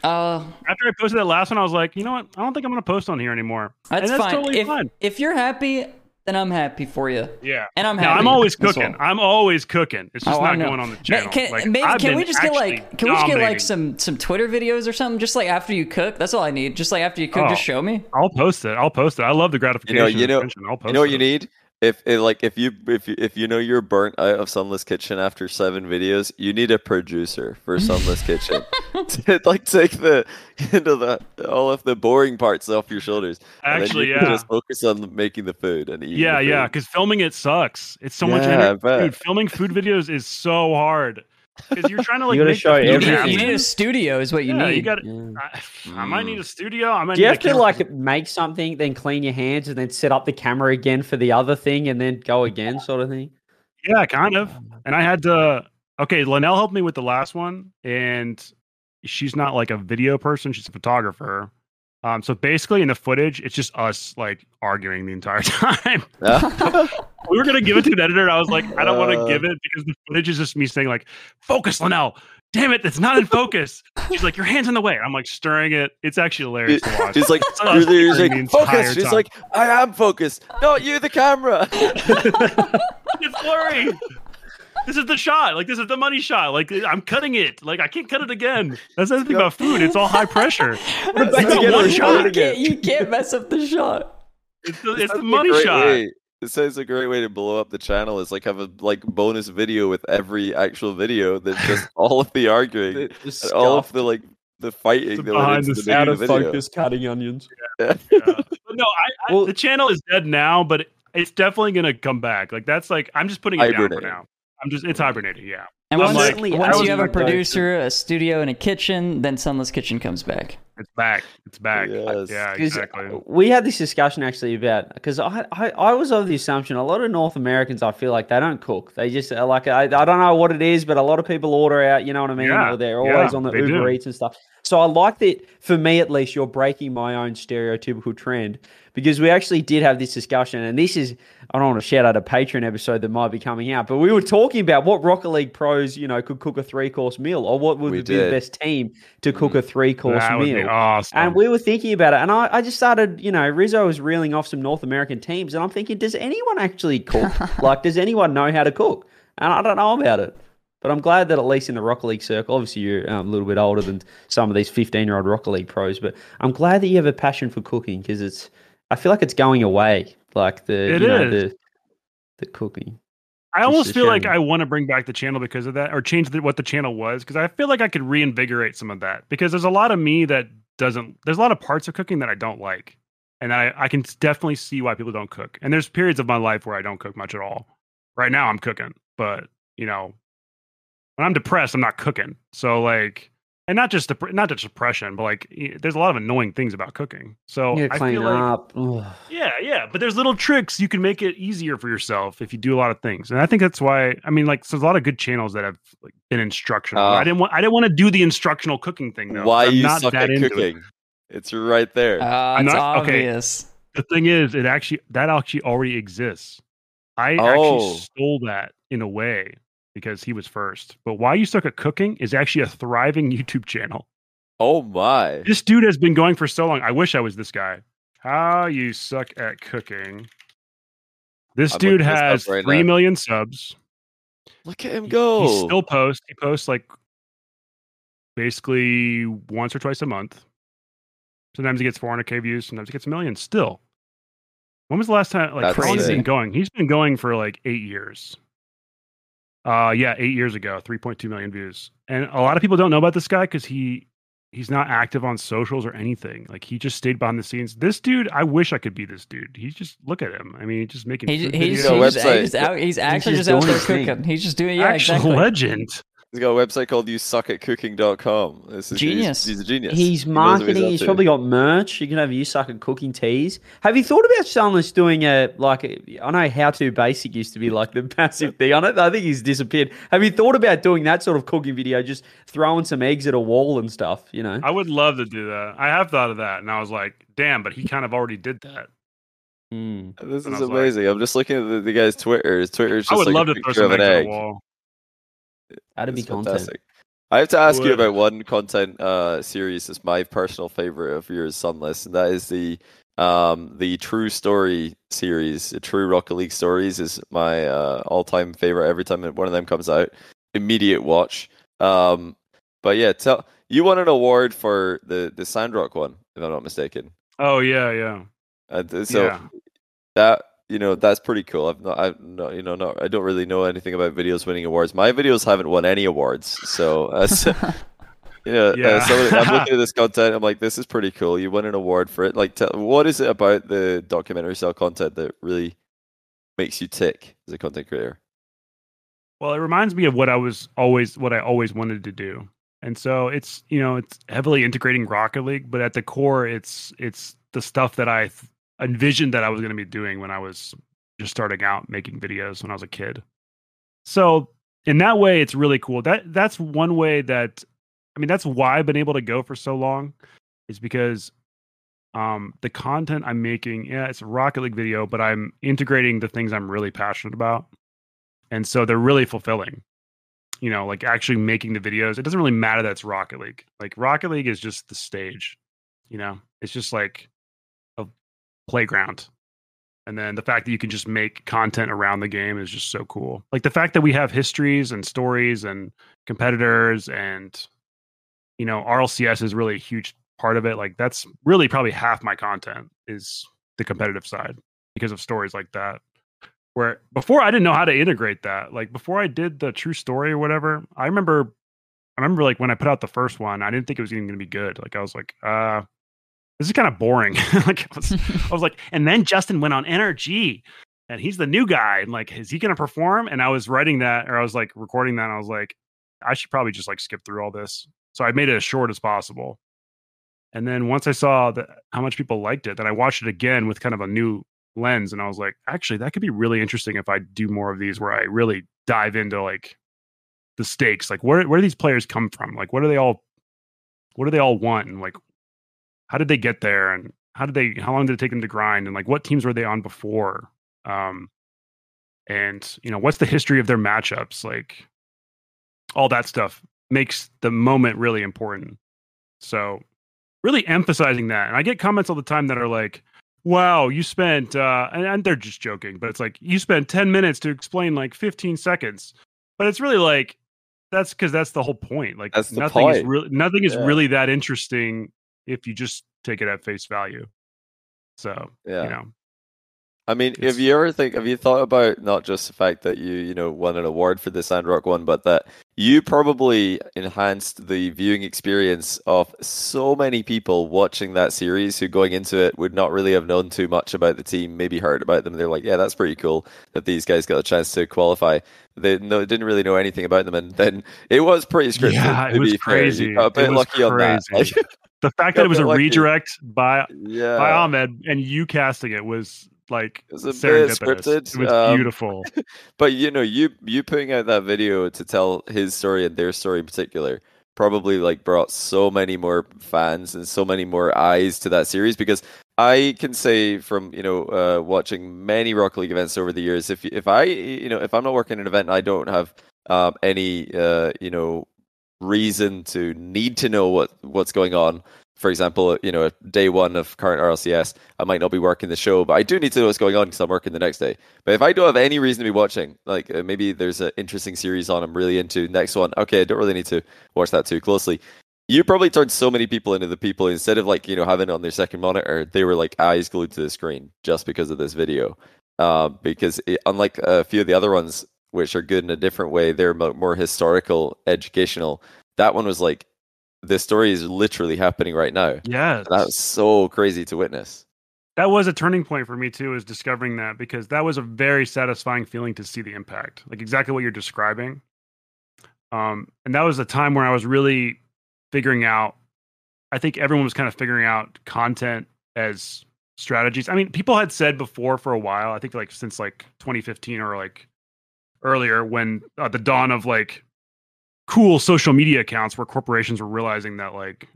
Uh, after I posted that last one, I was like, you know what? I don't think I'm gonna post on here anymore. that's, and that's fine. totally if, fine. if you're happy, then I'm happy for you. Yeah. And I'm Now. I'm always as well. cooking. I'm always cooking. It's just Oh, not going on the Ma- channel. Can, Like, maybe, can we just get like can we just get like some some Twitter videos or something? Just like after you cook, that's all I need. Just like after you cook, Oh. just show me. I'll post it. I'll post it. I love the gratification. you and know- attention. I'll post You know what it. you need? If, if like if you if you if you know you're burnt out of Sunless Kitchen after seven videos, you need a producer for Sunless Kitchen. to like take the into the all of the boring parts off your shoulders. Actually, you yeah. just focus on making the food and eating. Yeah, the yeah. Because filming it sucks. It's so much Yeah, I energy. Dude, filming food videos is so hard. Because you're trying to like gotta make the show You need, everything. you need a studio, is what you yeah, need. you got. Yeah. I, I might need a studio. I might Do you have to camera. like make something, then clean your hands, and then set up the camera again for the other thing, and then go again, sort of thing? Yeah, kind of. And I had to. Okay, Linnell helped me with the last one, and she's not like a video person; she's a photographer. Um, so basically, in the footage, it's just us like arguing the entire time. we were gonna give it to an editor. and I was like, I don't want to Uh. give it because the footage is just me saying like, "Focus, Linnell." Damn it, it's not in focus. She's like, your hand's in the way. I'm like stirring it. It's actually hilarious to watch. She's like, you're, there, you're like focus. She's like, I am focused. Not you, the camera. it's blurry. This is the shot. Like this is the money shot. Like I'm cutting it. Like I can't cut it again. That's the thing about food. It's all high pressure. back It's not together one shot. you, can't, you can't mess up the shot. It's the, it's the money shot. way- It sounds a great way to blow up the channel. Is like have a like bonus video with every actual video that's just all of the arguing, and all of the like the fighting The that behind the the out of video. focus cutting onions. Yeah. But no, I, I, Well- the channel is dead now, but it's definitely gonna come back. Like that's like I'm just putting it down for now. I'm just it's hibernating. Yeah. And once, like- Certainly, once you have a producer, a studio, and a kitchen, then Sunless Kitchen comes back. It's back. It's back. Yes. Yeah, 'Cause exactly. We had this discussion actually about because I, I I was of the assumption a lot of North Americans I feel like they don't cook. They just are like I, I don't know what it is, but a lot of people order out. You know what I mean? Yeah, or they're yeah, always on the they Uber do. Eats and stuff. So I like that for me at least. You're breaking my own stereotypical trend because we actually did have this discussion, and this is I don't want to shout out a Patreon episode that might be coming out, but we were talking about what Rocket League pros you know could cook a three course meal, or what would We be the best team to cook mm. a three course That would meal. be awesome. And we were thinking about it, and I, I just started, you know, Rizzo was reeling off some North American teams, and I'm thinking, does anyone actually cook? like, does anyone know how to cook? And I don't know about it. But I'm glad that at least in the Rocket League circle, obviously you're um, a little bit older than some of these 15 year old Rocket League pros, but I'm glad that you have a passion for cooking because it's, I feel like it's going away. Like the, It you know, the, the cooking. I almost feel like. I want to bring back the channel because of that, or change the, what the channel was, because I feel like I could reinvigorate some of that. Because there's a lot of me that doesn't. There's a lot of parts of cooking that I don't like, and I I can definitely see why people don't cook. And there's periods of my life where I don't cook much at all. Right now, I'm cooking, but you know, when I'm depressed, I'm not cooking. So like, and not just dep- not just depression, but like, there's a lot of annoying things about cooking. So You I feel like up. Ugh. yeah, yeah, but there's little tricks you can make it easier for yourself if you do a lot of things, and I think that's why. I mean, like, so there's a lot of good channels that have like been instructional. Ah. I didn't want, I didn't want to do the instructional cooking thing though. Why I'm you not suck that at into it. cooking? It's right there. Uh, it's not- okay. obvious. The thing is, it actually that actually already exists. I Oh. actually stole that in a way because he was first. But why you suck at cooking is actually a thriving YouTube channel. oh my! This dude has been going for so long. I wish I was this guy. How you suck at cooking? This I'm dude looking this up has right three now. million subs. Look at him go. He still posts. He posts like basically once or twice a month. Sometimes he gets 400k views. Sometimes he gets a million. Still, when was the last time? Like, That's how long has he crazy. been going? He's been going for like eight years. Uh, yeah, eight years ago, 3.2 million views. And a lot of people don't know about this guy because he he's not active on socials or anything. Like he just stayed behind the scenes. This dude, I wish I could be this dude. He's just look at him. I mean, he's just making. He, food he's, videos. know, he's, website. he's, out, he's actually just just, out doing there his thing. cooking. He's just doing yeah, actual exactly. legend. He's got a website called yousuckatcooking.com. This is Genius. He's, he's a genius. He's He knows what marketing. up He's probably got merch. You can have you suck at cooking teas. Have you thought about Sunless doing a like? A, I know how to basic used to be like the massive thing on it. I think he's disappeared. Have you thought about doing that sort of cooking video? Just throwing some eggs at a wall and stuff. You know. I would love to do that. I have thought of that, and I was like, "Damn!" But he kind of already did that. Mm. This And is I was like- amazing. I'm just looking at the, the guy's Twitter. His Twitter is just I would like love a to throw picture some of eggs an at egg. a wall. That'd be content. fantastic. I have to ask you about one content uh, series that's my personal favorite of yours, Sunless, and that is the um, the True Story series. The True Rocket League Stories is my uh, all time favorite. Every time one of them comes out, immediate watch. Um, but yeah, tell you won an award for the the Sandrock one, if I'm not mistaken. Oh yeah, yeah, uh, so yeah. that you know that's pretty cool. I've not, I've not, you know, not, I don't really know anything about videos winning awards. My videos haven't won any awards, so uh, so, you know, Yeah. uh, so I'm looking at this content. I'm like, this is pretty cool. You won an award for it. Like, tell, what is it about the documentary style content that really makes you tick as a content creator? Well, it reminds me of what I was always what I always wanted to do. And so it's, you know, it's heavily integrating Rocket League, but at the core it's it's the stuff that I th- envisioned that I was going to be doing when I was just starting out making videos when I was a kid. So, in that way it's really cool. That that's one way that I mean, that's why I've been able to go for so long is because um the content I'm making, yeah, it's a Rocket League video, but I'm integrating the things I'm really passionate about and so they're really fulfilling you know like actually making the videos it doesn't really matter that it's rocket league like rocket league is just the stage you know it's just like playground and then the fact that you can just make content around the game is just so cool like the fact that we have histories and stories and competitors and you know rlcs is really a huge part of it like that's really probably half my content is the competitive side because of stories like that where before I didn't know how to integrate that. Like before I did the true story or whatever, I remember I remember like when I put out the first one, I didn't think it was even gonna be good. Like I was like, uh this is kind of boring. like I was, I was like, and then Justin went on NRG. and he's the new guy. And like, is he going to perform? And I was writing that, or I was like recording that, and I was like, I should probably just like skip through all this. So I made it as short as possible. And then once I saw that how much people liked it, then I watched it again with kind of a new lens, and I was like, actually, that could be really interesting if I do more of these, where I really dive into like the stakes, like where where do these players come from? Like, what do they all, what do they all want, and like, how did they get there, and how did they, how long did it take them to grind, and like, what teams were they on before? Um, and you know, what's the history of their matchups? Like, all that stuff makes the moment really important. So, really emphasizing that. And I get comments all the time that are like, wow, you spent, uh, and, and they're just joking, but it's like, you spent 10 minutes to explain like 15 seconds. But it's really like, that's because that's the whole point. Like, nothing is really, nothing is Yeah. really that interesting if you just take it at face value. So, Yeah. you know, I mean, have you ever think have you thought about not just the fact that you you know won an award for the Sandrock one, but that you probably enhanced the viewing experience of so many people watching that series who going into it would not really have known too much about the team, maybe heard about them. They're like, yeah, that's pretty cool that these guys got a chance to qualify. They no didn't really know anything about them, and then it was pretty scripted. Yeah, it was be fair. crazy. You got a It bit lucky on that. Like, crazy. The fact that it was a lucky. redirect by yeah, by Ahmed and you casting it was like It was a bit scripted, It was um, beautiful. But you know, you you putting out that video to tell his story and their story in particular probably like brought so many more fans and so many more eyes to that series because I can say from you know uh, watching many Rocket League events over the years, if if I you know if I'm not working an event, and I don't have um, any uh, you know reason to need to know what what's going on. For example, you know, day one of current RLCS, I might not be working the show, but I do need to know what's going on because I'm working the next day. But if I don't have any reason to be watching, like uh, maybe there's an interesting series on I'm really into, next one, okay, I don't really need to watch that too closely. You probably turned so many people into the people instead of like you know having it on their second monitor, they were like eyes glued to the screen just because of this video. Uh, because it, unlike a few of the other ones, which are good in a different way, they're more historical, educational. That one was like the story is literally happening right now. Yeah, That was so crazy to witness. that was a turning point for me too is discovering that because that was a very satisfying feeling to see the impact like exactly what you're describing um and that was a time where i was really figuring out i think everyone was kind of figuring out content as strategies i mean people had said before for a while i think like since like 2015 or like earlier when uh, the dawn of like cool social media accounts where corporations were realizing that like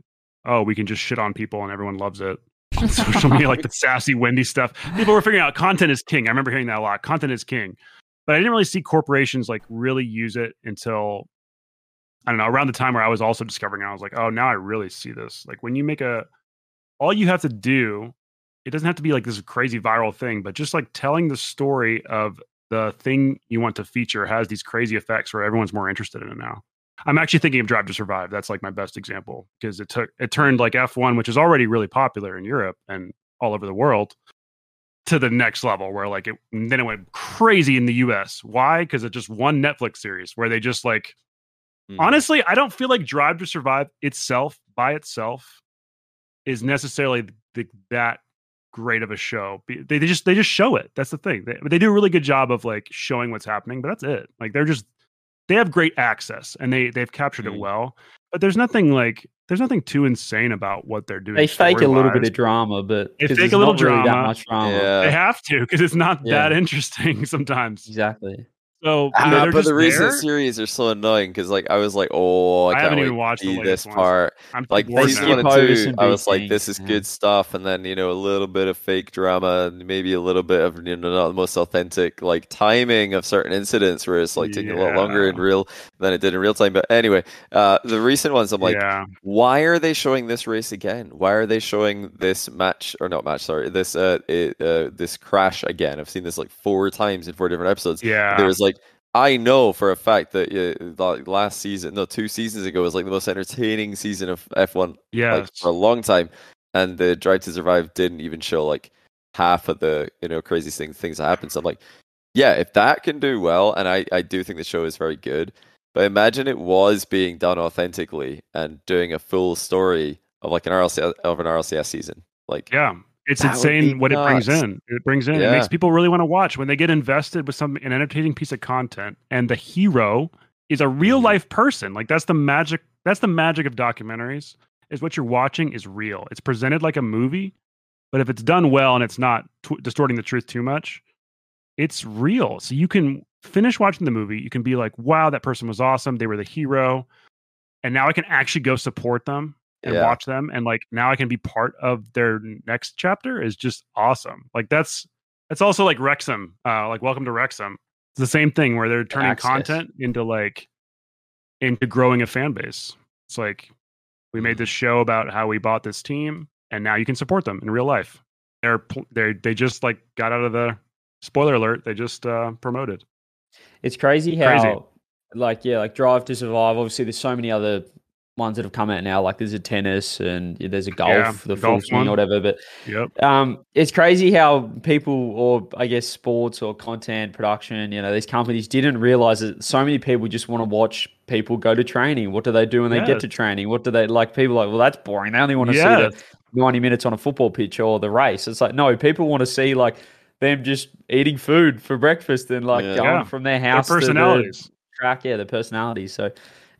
oh we can just shit on people and everyone loves it on social media, like the sassy Wendy stuff. People were figuring out content is king. I remember hearing that a lot. Content is king. But I didn't really see corporations like really use it until I don't know, around the time where I was also discovering it. I was like, oh, now I really see this. Like when you make a all you have to do, it doesn't have to be like this crazy viral thing, but just like telling the story of the thing you want to feature has these crazy effects where everyone's more interested in it now. I'm actually thinking of Drive to Survive. That's like my best example because it took it turned like F1, which is already really popular in Europe and all over the world, to the next level where like it then it went crazy in the US. Why? Because it just one Netflix series where they just like Mm. honestly, I don't feel like Drive to Survive itself by itself is necessarily the, that great of a show. They, they just they just show it. That's the thing. They, they do a really good job of like showing what's happening, but that's it. Like they're just they have great access and they they've captured Mm. it well. But there's nothing like there's nothing too insane about what they're doing. They fake a little bit of drama, but they fake a little not really drama. much drama. Yeah. They have to because it's not Yeah. that interesting sometimes. Exactly. So you know, Ah, but the recent there. series are so annoying because like I was like, oh, I, I can't haven't even watched the see latest this ones. part. I'm Like bored season one and two, and I was like, this is things, good stuff, and then you know a little bit of fake drama and maybe a little bit of you know not the most authentic like timing of certain incidents where it's like taking a lot longer in real than it did in real time. But anyway, uh, the recent ones, I'm like, yeah. why are they showing this race again? Why are they showing this match or not match? Sorry, this uh, it, uh this crash again? I've seen this like four times in four different episodes. Yeah. There was like I know for a fact that uh, like last season, no, two seasons ago was like the most entertaining season of F1 like for a long time, and the Drive to Survive didn't even show like half of the you know crazy things things that happened. So I'm like, yeah, if that can do well, and I I do think the show is very good, but imagine it was being done authentically and doing a full story of like an RLC of an RLCS season. Like Yeah. It's That insane what it brings in. It brings in. It makes people really want to watch when they get invested with some an entertaining piece of content, and the hero is a real Mhm. life person. Like that's the magic. That's the magic of documentaries. Is what you're watching is real. It's presented like a movie, but if it's done well and it's not tw- distorting the truth too much, it's real. So you can finish watching the movie. You can be like, "Wow, that person was awesome. They were the hero," and now I can actually go support them and Yeah. watch them and like now i can be part of their next chapter is just awesome like that's that's also like wrexham uh like welcome to wrexham it's the same thing where they're turning access. content into like into growing a fan base it's like we made this show about how we bought this team and now you can support them in real life they're they they just like got out of the spoiler alert they just uh promoted It's crazy how, Crazy. like, yeah, like Drive to Survive. Obviously, there's so many other ones that have come out now. Like, there's a tennis and there's a golf, Yeah, the the full swing one. or whatever. But yep um, it's crazy how people, or I guess sports or content production, you know, these companies didn't realize that so many people just want to watch people go to training. What do they do when they get to training? What do they like? People are like, well, that's boring. They only want to see the 90 minutes on a football pitch or the race. It's like, no, people want to see like them just eating food for breakfast and like Yeah. going Yeah. from their their house to the personalities track. Yeah, the personalities. So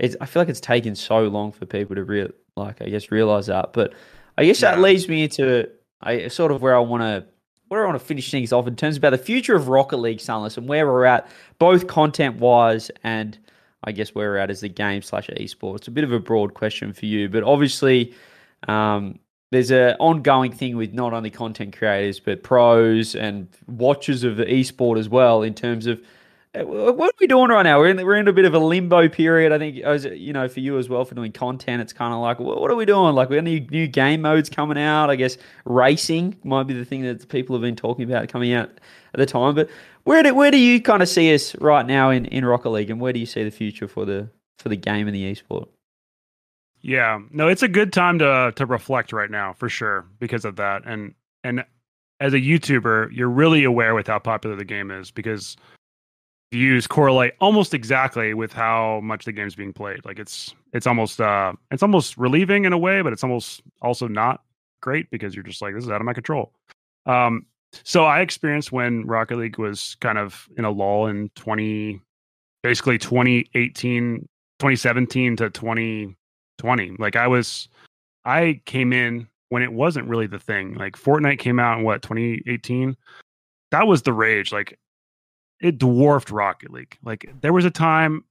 it's I feel like it's taken so long for people to real like I guess realize that. But I guess that leads me into I sort of where I want to where I want to finish things off in terms about the future of Rocket League, Sunless, and where we're at, both content wise and I guess where we're at as the game slash esports. A bit of a broad question for you, but obviously, um, there's an ongoing thing with not only content creators but pros and watchers of the esport as well. In terms of Uh, what are we doing right now? We're in we're in a bit of a limbo period. I think you know for you as well for doing content, it's kind of like what, are we doing? Like we got any new game modes coming out? I guess racing might be the thing that people have been talking about coming out at the time. But where do where do you kind of see us right now in, in Rocket League, and where do you see the future for the for the game and the esport? Yeah, no, it's a good time to to reflect right now for sure because of that. And and as a YouTuber, you're really aware with how popular the game is because views correlate almost exactly with how much the game's being played. Like it's it's almost uh it's almost relieving in a way, but it's almost also not great because you're just like this is out of my control. Um so I experienced when Rocket League was kind of in a lull in 20 basically 2018 2017 to 20 20. Like I was, I came in when it wasn't really the thing. Like Fortnite came out in what 2018. That was the rage. Like it dwarfed Rocket League. Like there was a time.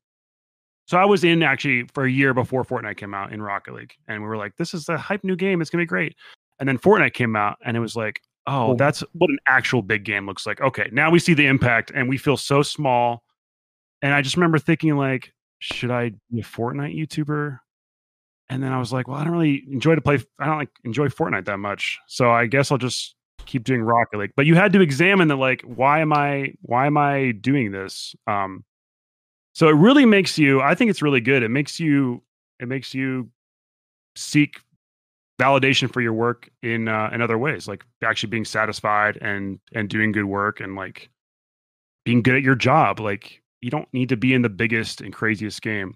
So I was in actually for a year before Fortnite came out in Rocket League, and we were like, "This is a hype new game. It's gonna be great." And then Fortnite came out, and it was like, "Oh, that's what an actual big game looks like." Okay, now we see the impact, and we feel so small. And I just remember thinking, like, should I be a Fortnite YouTuber? and then I was like, well, I don't really enjoy to play. I don't like enjoy Fortnite that much, so I guess I'll just keep doing Rocket League. But you had to examine the like, why am I why am I doing this? Um, so it really makes you. I think it's really good. It makes you. It makes you seek validation for your work in uh, in other ways, like actually being satisfied and and doing good work and like being good at your job. Like you don't need to be in the biggest and craziest game.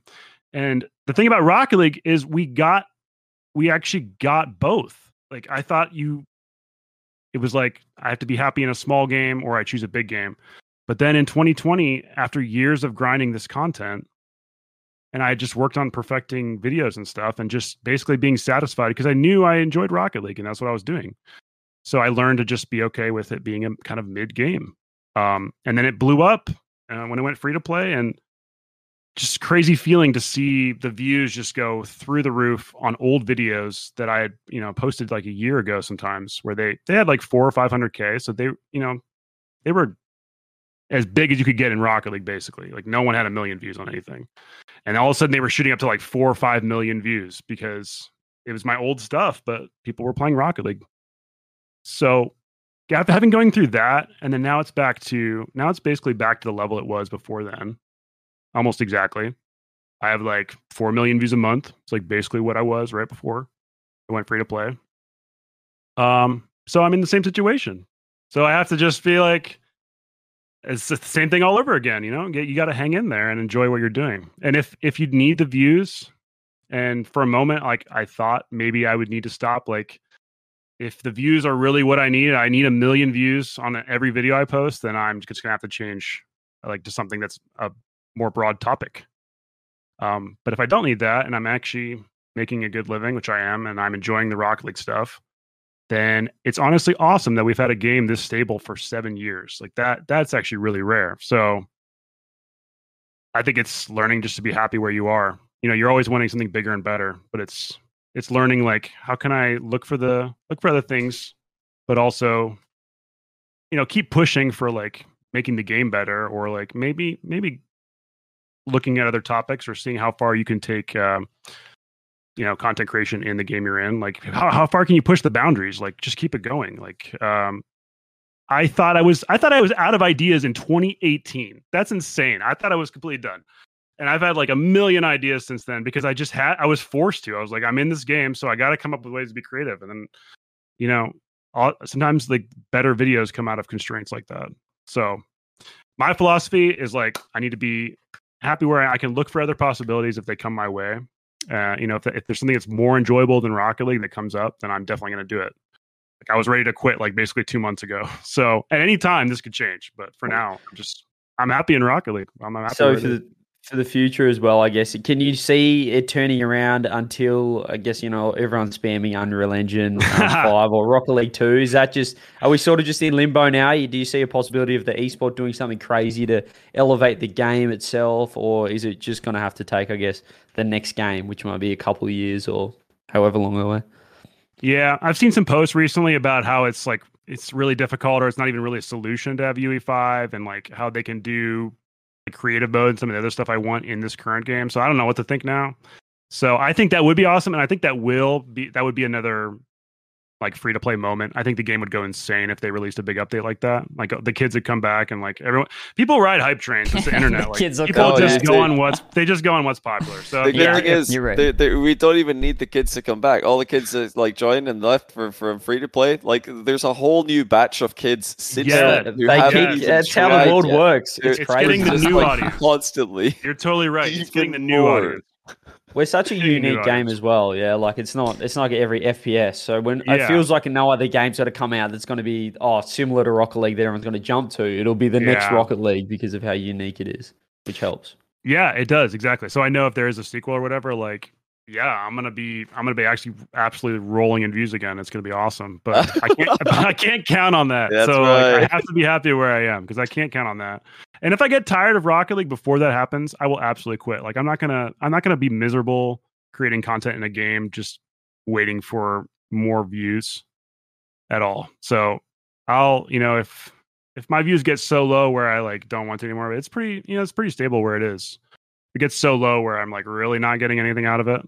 And the thing about Rocket League is we got we actually got both. Like I thought you it was like I have to be happy in a small game or I choose a big game. But then in 2020, after years of grinding this content, and I just worked on perfecting videos and stuff and just basically being satisfied because I knew I enjoyed Rocket League and that's what I was doing. So I learned to just be okay with it being a kind of mid game. Um, and then it blew up uh, when it went free to play and just crazy feeling to see the views just go through the roof on old videos that I had, you know, posted like a year ago sometimes where they they had like 4 or 500k so they, you know, they were as big as you could get in Rocket League basically. Like no one had a million views on anything. And all of a sudden they were shooting up to like 4 or 5 million views because it was my old stuff but people were playing Rocket League. So having going through that and then now it's back to now it's basically back to the level it was before then almost exactly. I have like 4 million views a month. It's like basically what I was right before I went free to play. Um, so I'm in the same situation. So I have to just feel like it's the same thing all over again, you know? You got to hang in there and enjoy what you're doing. And if if you need the views and for a moment like I thought maybe I would need to stop like if the views are really what I need, I need a million views on every video I post, then I'm just gonna have to change like to something that's a more broad topic. Um, but if I don't need that, and I'm actually making a good living, which I am, and I'm enjoying the Rocket League stuff, then it's honestly awesome that we've had a game this stable for seven years. Like that, that's actually really rare. So I think it's learning just to be happy where you are. You know, you're always wanting something bigger and better, but it's it's learning like how can I look for the look for other things, but also, you know, keep pushing for like making the game better or like maybe maybe looking at other topics or seeing how far you can take um, you know content creation in the game you're in like how, how far can you push the boundaries? Like just keep it going. Like um i thought i was i thought i was out of ideas in 2018 that's insane. I thought i was completely done. And i've had like a million ideas since then because i just had i was forced to. I was like i'm in this game so i got to come up with ways to be creative. And then you know all, sometimes the better videos come out of constraints like that. So my philosophy is like i need to be happy where I can look for other possibilities if they come my way. Uh, you know, if, if there's something that's more enjoyable than Rocket League that comes up, then I'm definitely going to do it. Like I was ready to quit like basically two months ago. So at any time this could change, but for now, I'm just I'm happy in Rocket League. I'm, happy. So for the, for the future as well, I guess. Can you see it turning around until I guess you know everyone's spamming Unreal Engine um, five or Rocket League two? Is that just are we sort of just in limbo now? Do you see a possibility of the esport doing something crazy to elevate the game itself, or is it just going to have to take, I guess, the next game, which might be a couple of years or however long away? Yeah, I've seen some posts recently about how it's like it's really difficult or it's not even really a solution to have UE5 and like how they can do creative mode and some of the other stuff I want in this current game. So I don't know what to think now. So I think that would be awesome, and I think that will be that would be another like free to play moment. I think the game would go insane if they released a big update like that. Like uh, the kids would come back and like everyone, people ride hype trains. It's the internet. Like, kids will people come just back. go on what's they just go on what's popular. So The good Yeah, thing is, you're right. they, they, we don't even need the kids to come back. All the kids that like joined and left for from free to play. Like, there's a whole new batch of kids since Yeah, then who They haven't keep, even that's how the world yet. works. It's, It's crazy. getting the new like, audience. constantly. you're totally right. It's getting the new more. audience. We're such a Getting new unique game as well. Yeah, like it's not it's not like every FPS. So when it feels like no other game's going to come out that's going to be oh similar to Rocket League that everyone's going to jump to. It'll be the next Rocket League because of how unique it is, which helps. Yeah, it does exactly. So I know if there is a sequel or whatever, like, yeah, I'm gonna be, I'm gonna be actually absolutely rolling in views again. It's gonna be awesome, but I can't, I can't count on that. That's so like, I have to be happy where I am because I can't count on that. And if I get tired of Rocket League before that happens, I will absolutely quit. Like, I'm not gonna, I'm not gonna be miserable creating content in a game just waiting for more views at all. So I'll, you know, if if my views get so low where I like don't want to anymore, it's pretty, you know, it's pretty stable where it is. It gets so low where I'm like really not getting anything out of it.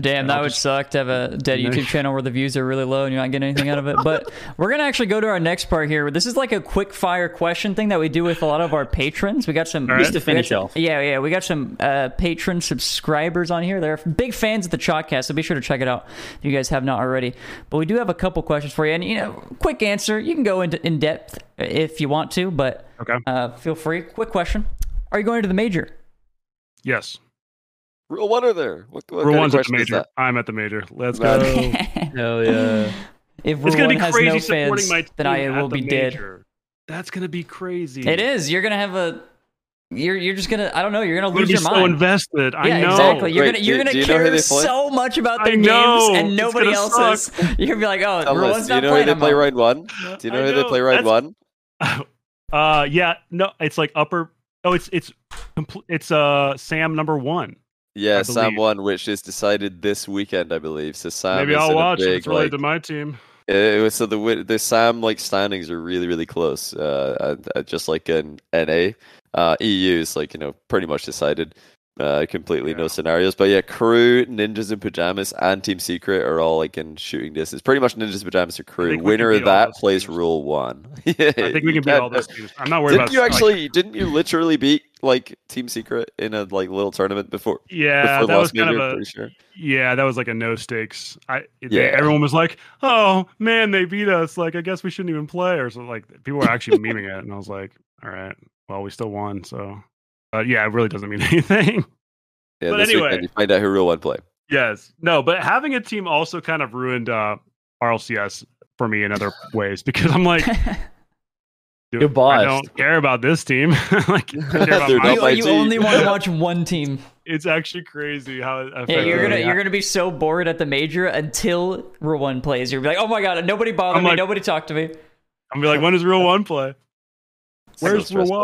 Damn, that would suck to have a dead. YouTube channel where the views are really low and you're not getting anything out of it. But we're gonna actually go to our next part here. This is like a quick fire question thing that we do with a lot of our patrons. We got some right. Just to finish off. Yeah, yeah, we got some uh, patron subscribers on here. They're big fans of the Chalked Cast, so be sure to check it out if you guys have not already. But we do have a couple questions for you, and you know, quick answer. You can go into in depth if you want to, but Okay. uh, feel free. Quick question: Are you going to the major? Yes. Rule one are there? What, what Rule one's at the major. I'm at the major. Let's go. Hell yeah! If it's Rule gonna One be has crazy no fans, my then I will the be dead. That's gonna be crazy. It is. You're gonna have a. You're you're just gonna. I don't know. You're gonna I'm gonna lose be your so mind. invested. I yeah, know. exactly. You're Wait, gonna you're do- gonna do you know care so much about their I games, and nobody gonna else suck. is. You're gonna be like, oh, Tell Rule us, One's do you not know who they play out. round one? Do you know I who they play round one? Uh, yeah. No, it's like upper. Oh, it's it's compl- it's uh SAM number one. Yeah, SAM one, which is decided this weekend, I believe. So SAM Maybe I'll watch. big, It's related like, to my team. Uh, so the the SAM like standings are really really close. Uh, uh, just like in NA, uh, EU is like you know pretty much decided. Uh, completely no scenarios, but yeah, KRÜ, Ninjas in Pyjamas, and Team Secret are all like in shooting distance. Pretty much Ninjas in Pyjamas are KRÜ. Winner of that plays teams. rule one. yeah, I think we can beat all those teams. I'm not worried Didn't about. you like- actually? didn't you literally beat like Team Secret in a like little tournament before? yeah, before that was kind major, of a. sure. Yeah, that was like a no stakes. I they, Yeah. everyone was like, "Oh man, they beat us! Like, I guess we shouldn't even play." Or something. Like people were actually memeing it, and I was like, "All right, well, we still won." So, but yeah, it really doesn't mean anything. Yeah, But this anyway. weekend you find out who Rule One play. yes, no, but having a team also kind of ruined uh, RLCS for me in other ways because I'm like, dude, You're I don't care about this team. like, I about They're my- not You, you team. only want to watch one team. it's actually crazy how. it Yeah, you're gonna me. you're gonna be so bored at the major until Rule One plays. You're gonna be like, oh my god, nobody bother I'm me, like- nobody talk to me. I'm gonna be like, when does Rule One play? So Where's stressful.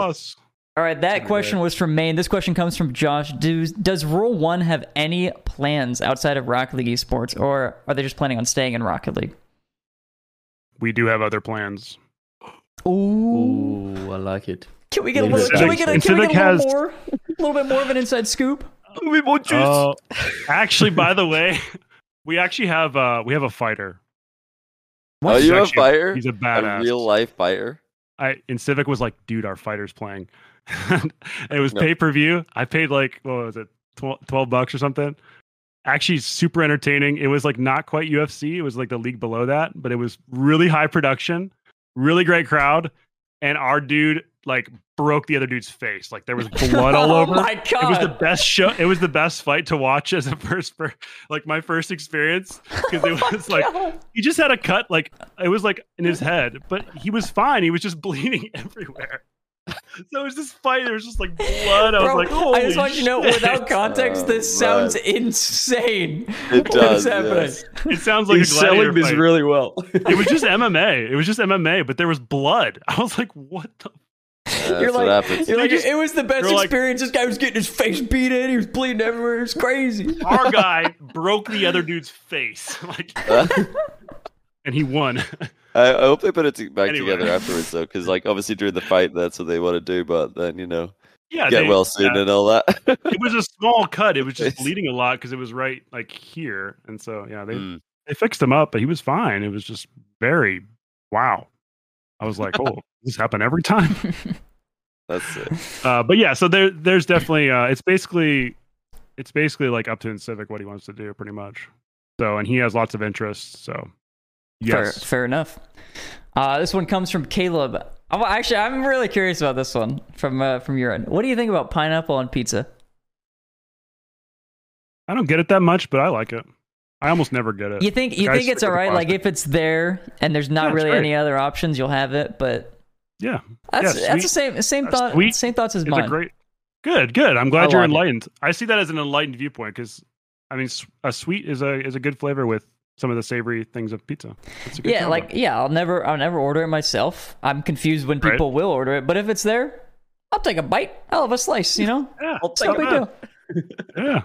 Rowas? All right, that question was from Maine. This question comes from Josh. Does does Rule One have any plans outside of Rocket League esports, or are they just planning on staying in Rocket League? We do have other plans. Ooh, Ooh, I like it. can we get a Yeah, little? Can we get a, can we get a little has- more? A little bit more of an inside scoop. Oh, actually, by the way, we actually have uh we have a fighter. Oh, He's you have a actually- fighter? He's a A badass. real life fighter? I and Civic was like, dude, our fighter's playing. it was No. pay per view. I paid like what was it, Tw- twelve bucks or something. Actually, super entertaining. It was like not quite UFC. It was like the league below that, but it was really high production, really great crowd, and our dude like broke the other dude's face. Like there was blood all over. oh over. my It was the best show. It was the best fight to watch as a first, per, like my first experience because it was like he just had a cut, like it was like in his head, but he was fine. He was just bleeding everywhere. So it was this fight. There was just like blood. I was Bro, like, I just "Holy want you to know, without context, this oh, man. sounds insane. It does. is happening? yes. It sounds like He's a selling this fight. really well. It was just MMA. It was just MMA, but there was blood. I was like, what the? Yeah, you're that's like, what happens. you're like, just- it was the best you're like- experience. this guy was getting his face beat in. He was bleeding everywhere. It was crazy. Our guy broke the other dude's face, like, uh. and he won. I, I hope they put it to, back Anyway. together afterwards, though, because like obviously during the fight, that's what they want to do. But then you know, yeah, get they- well soon yeah. and all that. it was a small cut. It was just bleeding a lot because it was right like here, and so yeah, they Mm. they fixed him up, but he was fine. It was just very wow. I was like, oh, this happen every time. That's it. Uh, but yeah, so there there's definitely uh, it's basically it's basically like up to Civic what he wants to do, pretty much. So and he has lots of interests. So Fair, yes, fair enough. Uh, this one comes from Caleb. Oh, actually, I'm really curious about this one from uh, from your end. What do you think about pineapple on pizza? I don't get it that much, but I like it. I almost never get it. You think you think it's the alright? Like if it's there and there's not Yeah, really any other options, you'll have it. But yeah, that's Yeah, that's the same same uh, thought sweet same thoughts as it's mine. a great, good, good. I'm glad I you're like it. enlightened. I see that as an enlightened viewpoint because I mean, a sweet is a is a good flavor with some of the savory things of pizza. It's a good yeah, combo. like yeah, I'll never I'll never order it myself. I'm confused when Right. people will order it, but if it's there, I'll take a bite. I'll have a slice. You know, yeah, it's no big deal. yeah.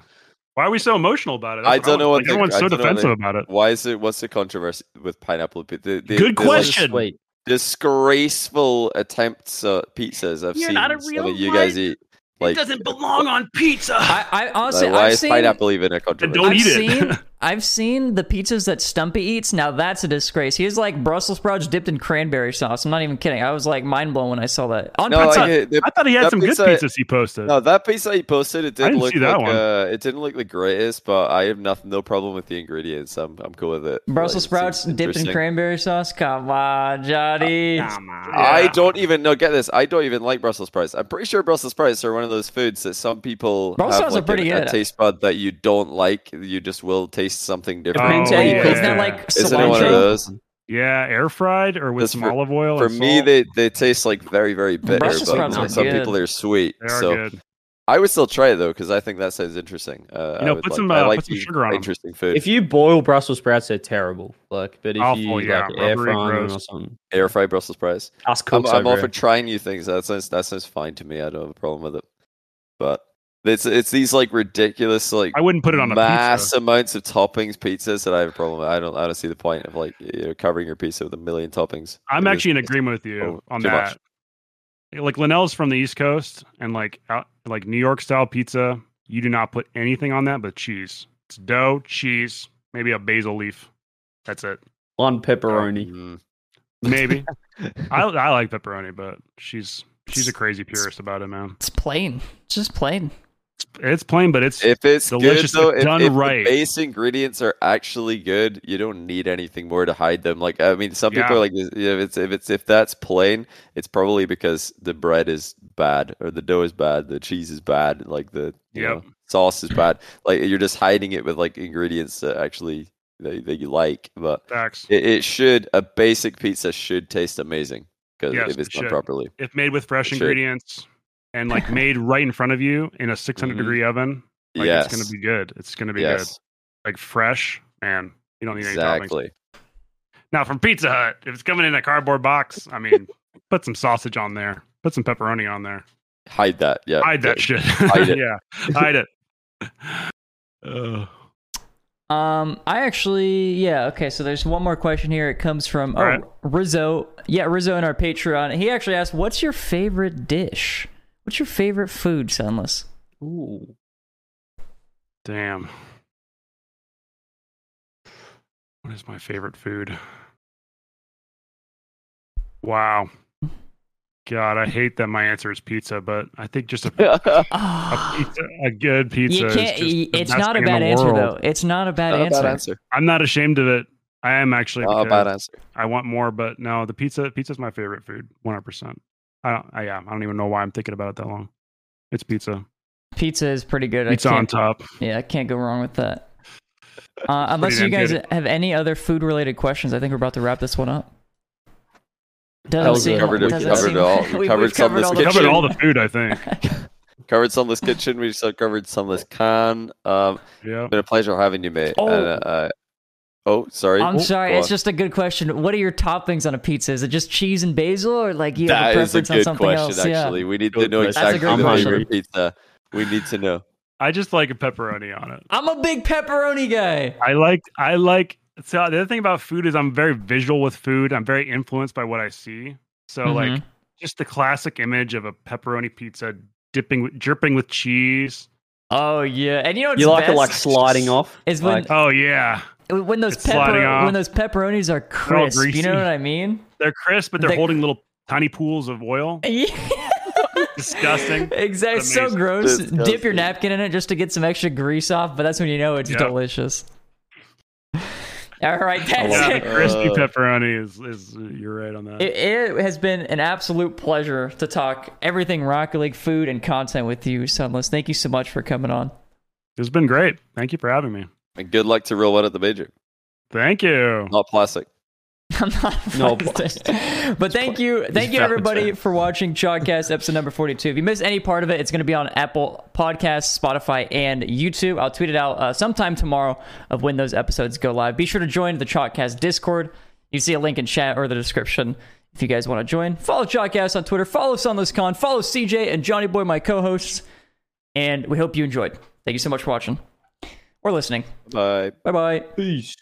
Why are we so emotional about it? I don't know like, the- everyone's I so defensive the- about it. Why is it? What's the controversy with pineapple pizza? The, the, Good the, like, question. Sweet. disgraceful attempts at pizzas I've You're seen not a some real of you guys eat. Like, it doesn't belong on pizza. I, I honestly, like, why I've is seen, pineapple even a controversy? don't I've eat it. seen, I've seen the pizzas that Stumpy eats. Now that's a disgrace. He has like Brussels sprouts dipped in cranberry sauce. I'm not even kidding. I was like mind blown when I saw that on No, pizza. like, it- the- I thought he had some pizza- good pizzas he posted. No, that pizza he posted, it didn't didn't look that like uh, it didn't look the greatest, but I have nothing, no problem with the ingredients. I'm, I'm cool with it. Brussels Like, sprouts dipped in cranberry sauce. Come on, Johnny. Come on. I don't even know. Get this, I don't even like Brussels sprouts. I'm pretty sure Brussels sprouts are one of those foods that some people Brussels have sprouts are like pretty a, a good. taste bud that you don't like. You just will taste something different. Depends Oh, how you yeah. cook Isn't that it. like Isn't it one of those? Yeah, air fried or with some for- olive oil. For and me, salt. they, they taste like very very bitter, Brussels but sprouts for are some good. people they're sweet. they are so good. I would still try it though because I think that sounds interesting. Uh, You know, I put like, some, I uh, like put some sugar on interesting food. If you boil Brussels sprouts, they're terrible. Like, but if Awful, you yeah, like air fry them or something, air fry Brussels sprouts. us I'm, I'm all for trying new things. That sounds that sounds fine to me. I don't have a problem with it. But it's it's these like ridiculous like I wouldn't put it on a mass pizza. amounts of toppings pizzas that I have a problem with. I don't I don't see the point of like you know, covering your pizza with a million toppings. I'm It is- actually in agreement with you oh, on that. much. Like Linnell's from the East Coast, and like out, like New York style pizza, you do not put anything on that but cheese. It's dough, cheese, maybe a basil leaf. That's it. One pepperoni. Mm. Maybe. I I like pepperoni, but she's she's a crazy purist about it, man. It's plain. It's just plain. It's plain, but it's If it's Delicious good though, if done if right. the base ingredients are actually good, you don't need anything more to hide them. Like I mean, some people Yeah. are like, if it's if it's if that's plain, it's probably because the bread is bad or the dough is bad, the cheese is bad, like the you Yep. know sauce is bad. Like you're just hiding it with like ingredients that actually that, that you like, but it, it should a basic pizza should taste amazing because Yes, if it's it done properly. If made with fresh It should. Ingredients and like made right in front of you in a 600 Mhm. degree oven, like yes, it's gonna be good. It's gonna be good. Like fresh, man. You don't need any toppings. exactly. Now from Pizza Hut, if it's coming in a cardboard box, I mean, put some sausage on there. Put some pepperoni on there. Hide that. Yeah, Hide that yeah. shit. Hide it. yeah, hide it. Ugh. Um, I actually, yeah, okay. So there's one more question here. It comes from oh Alright. Rizzo. Yeah, Rizzo in our Patreon. He actually asked, "What's your favorite dish? What's your favorite food, Sunless?" Ooh. Damn. What is my favorite food? Wow. God, I hate that my answer is pizza, but I think just a, a pizza, a good pizza. you can't. just the it's best not a thing in bad answer world. though. It's not a bad Not a answer. bad answer. I'm not ashamed of it. I am actually. Not a bad answer. I want more, but no, the pizza. Pizza's my favorite food. 100. percent I don't. I, yeah, I don't even know why I'm thinking about it that long. It's pizza. Pizza is pretty good. Pizza on top. Yeah, I can't go wrong with that. Uh, unless you guys good. have any other food related questions, I think we're about to wrap this one up. Doesn't That was seem, a- covered it- doesn't covered seem- it all. We we- covered we've some covered of all this the Covered Kitchen. all the food, I think. Covered Sunless Kitchen. We just covered Sunless Khan. Um, Yeah. been a pleasure having you, mate. Oh. And, uh, uh, oh, sorry. I'm Oh, sorry, go it's on. just a good question. What are your toppings on a pizza? Is it just cheese and basil, or like you have That a is a preference on something question. else? Yeah. Actually, we need to know question. That's a exactly great the favorite question. pizza. We need to know. I just like a pepperoni on it. I'm a big pepperoni guy. I like. I like. So the other thing about food is I'm very visual with food. I'm very influenced by what I see. So like Mhm. just the classic image of a pepperoni pizza dipping, dripping with cheese. Oh yeah, and you know what's You like it like sliding off? Is when- Like, Oh yeah, when those It's pepper when those pepperonis are crisp. You know what I mean? they're crisp, but they're They- holding little tiny pools of oil. Disgusting. Exactly. So Amazing. gross. Dip your napkin in it just to get some extra grease off, but that's when you know it's Yeah. delicious. All right, that's Yeah, it. the crispy pepperoni is is you're right on that. It, it has been an absolute pleasure to talk everything Rocket League food and content with you, Sunless. Thank you so much for coming on. it's been great. Thank you for having me. And good luck to Rule One at the major. Thank you. Not plastic. I'm not No, but thank you, thank you valid everybody for watching Chalked Cast episode number 42. If you missed any part of it, it's going to be on Apple Podcasts, Spotify, and YouTube. I'll tweet it out uh, sometime tomorrow of when those episodes go live. Be sure to join the Chalked Cast Discord. You see a link in chat or the description if you guys want to join. Follow Chalked Cast on Twitter. Follow SunlessKhan. Follow CJ and Johnnyboi, my co-hosts. And we hope you enjoyed. Thank you so much for watching or listening. Bye. Bye bye. peace.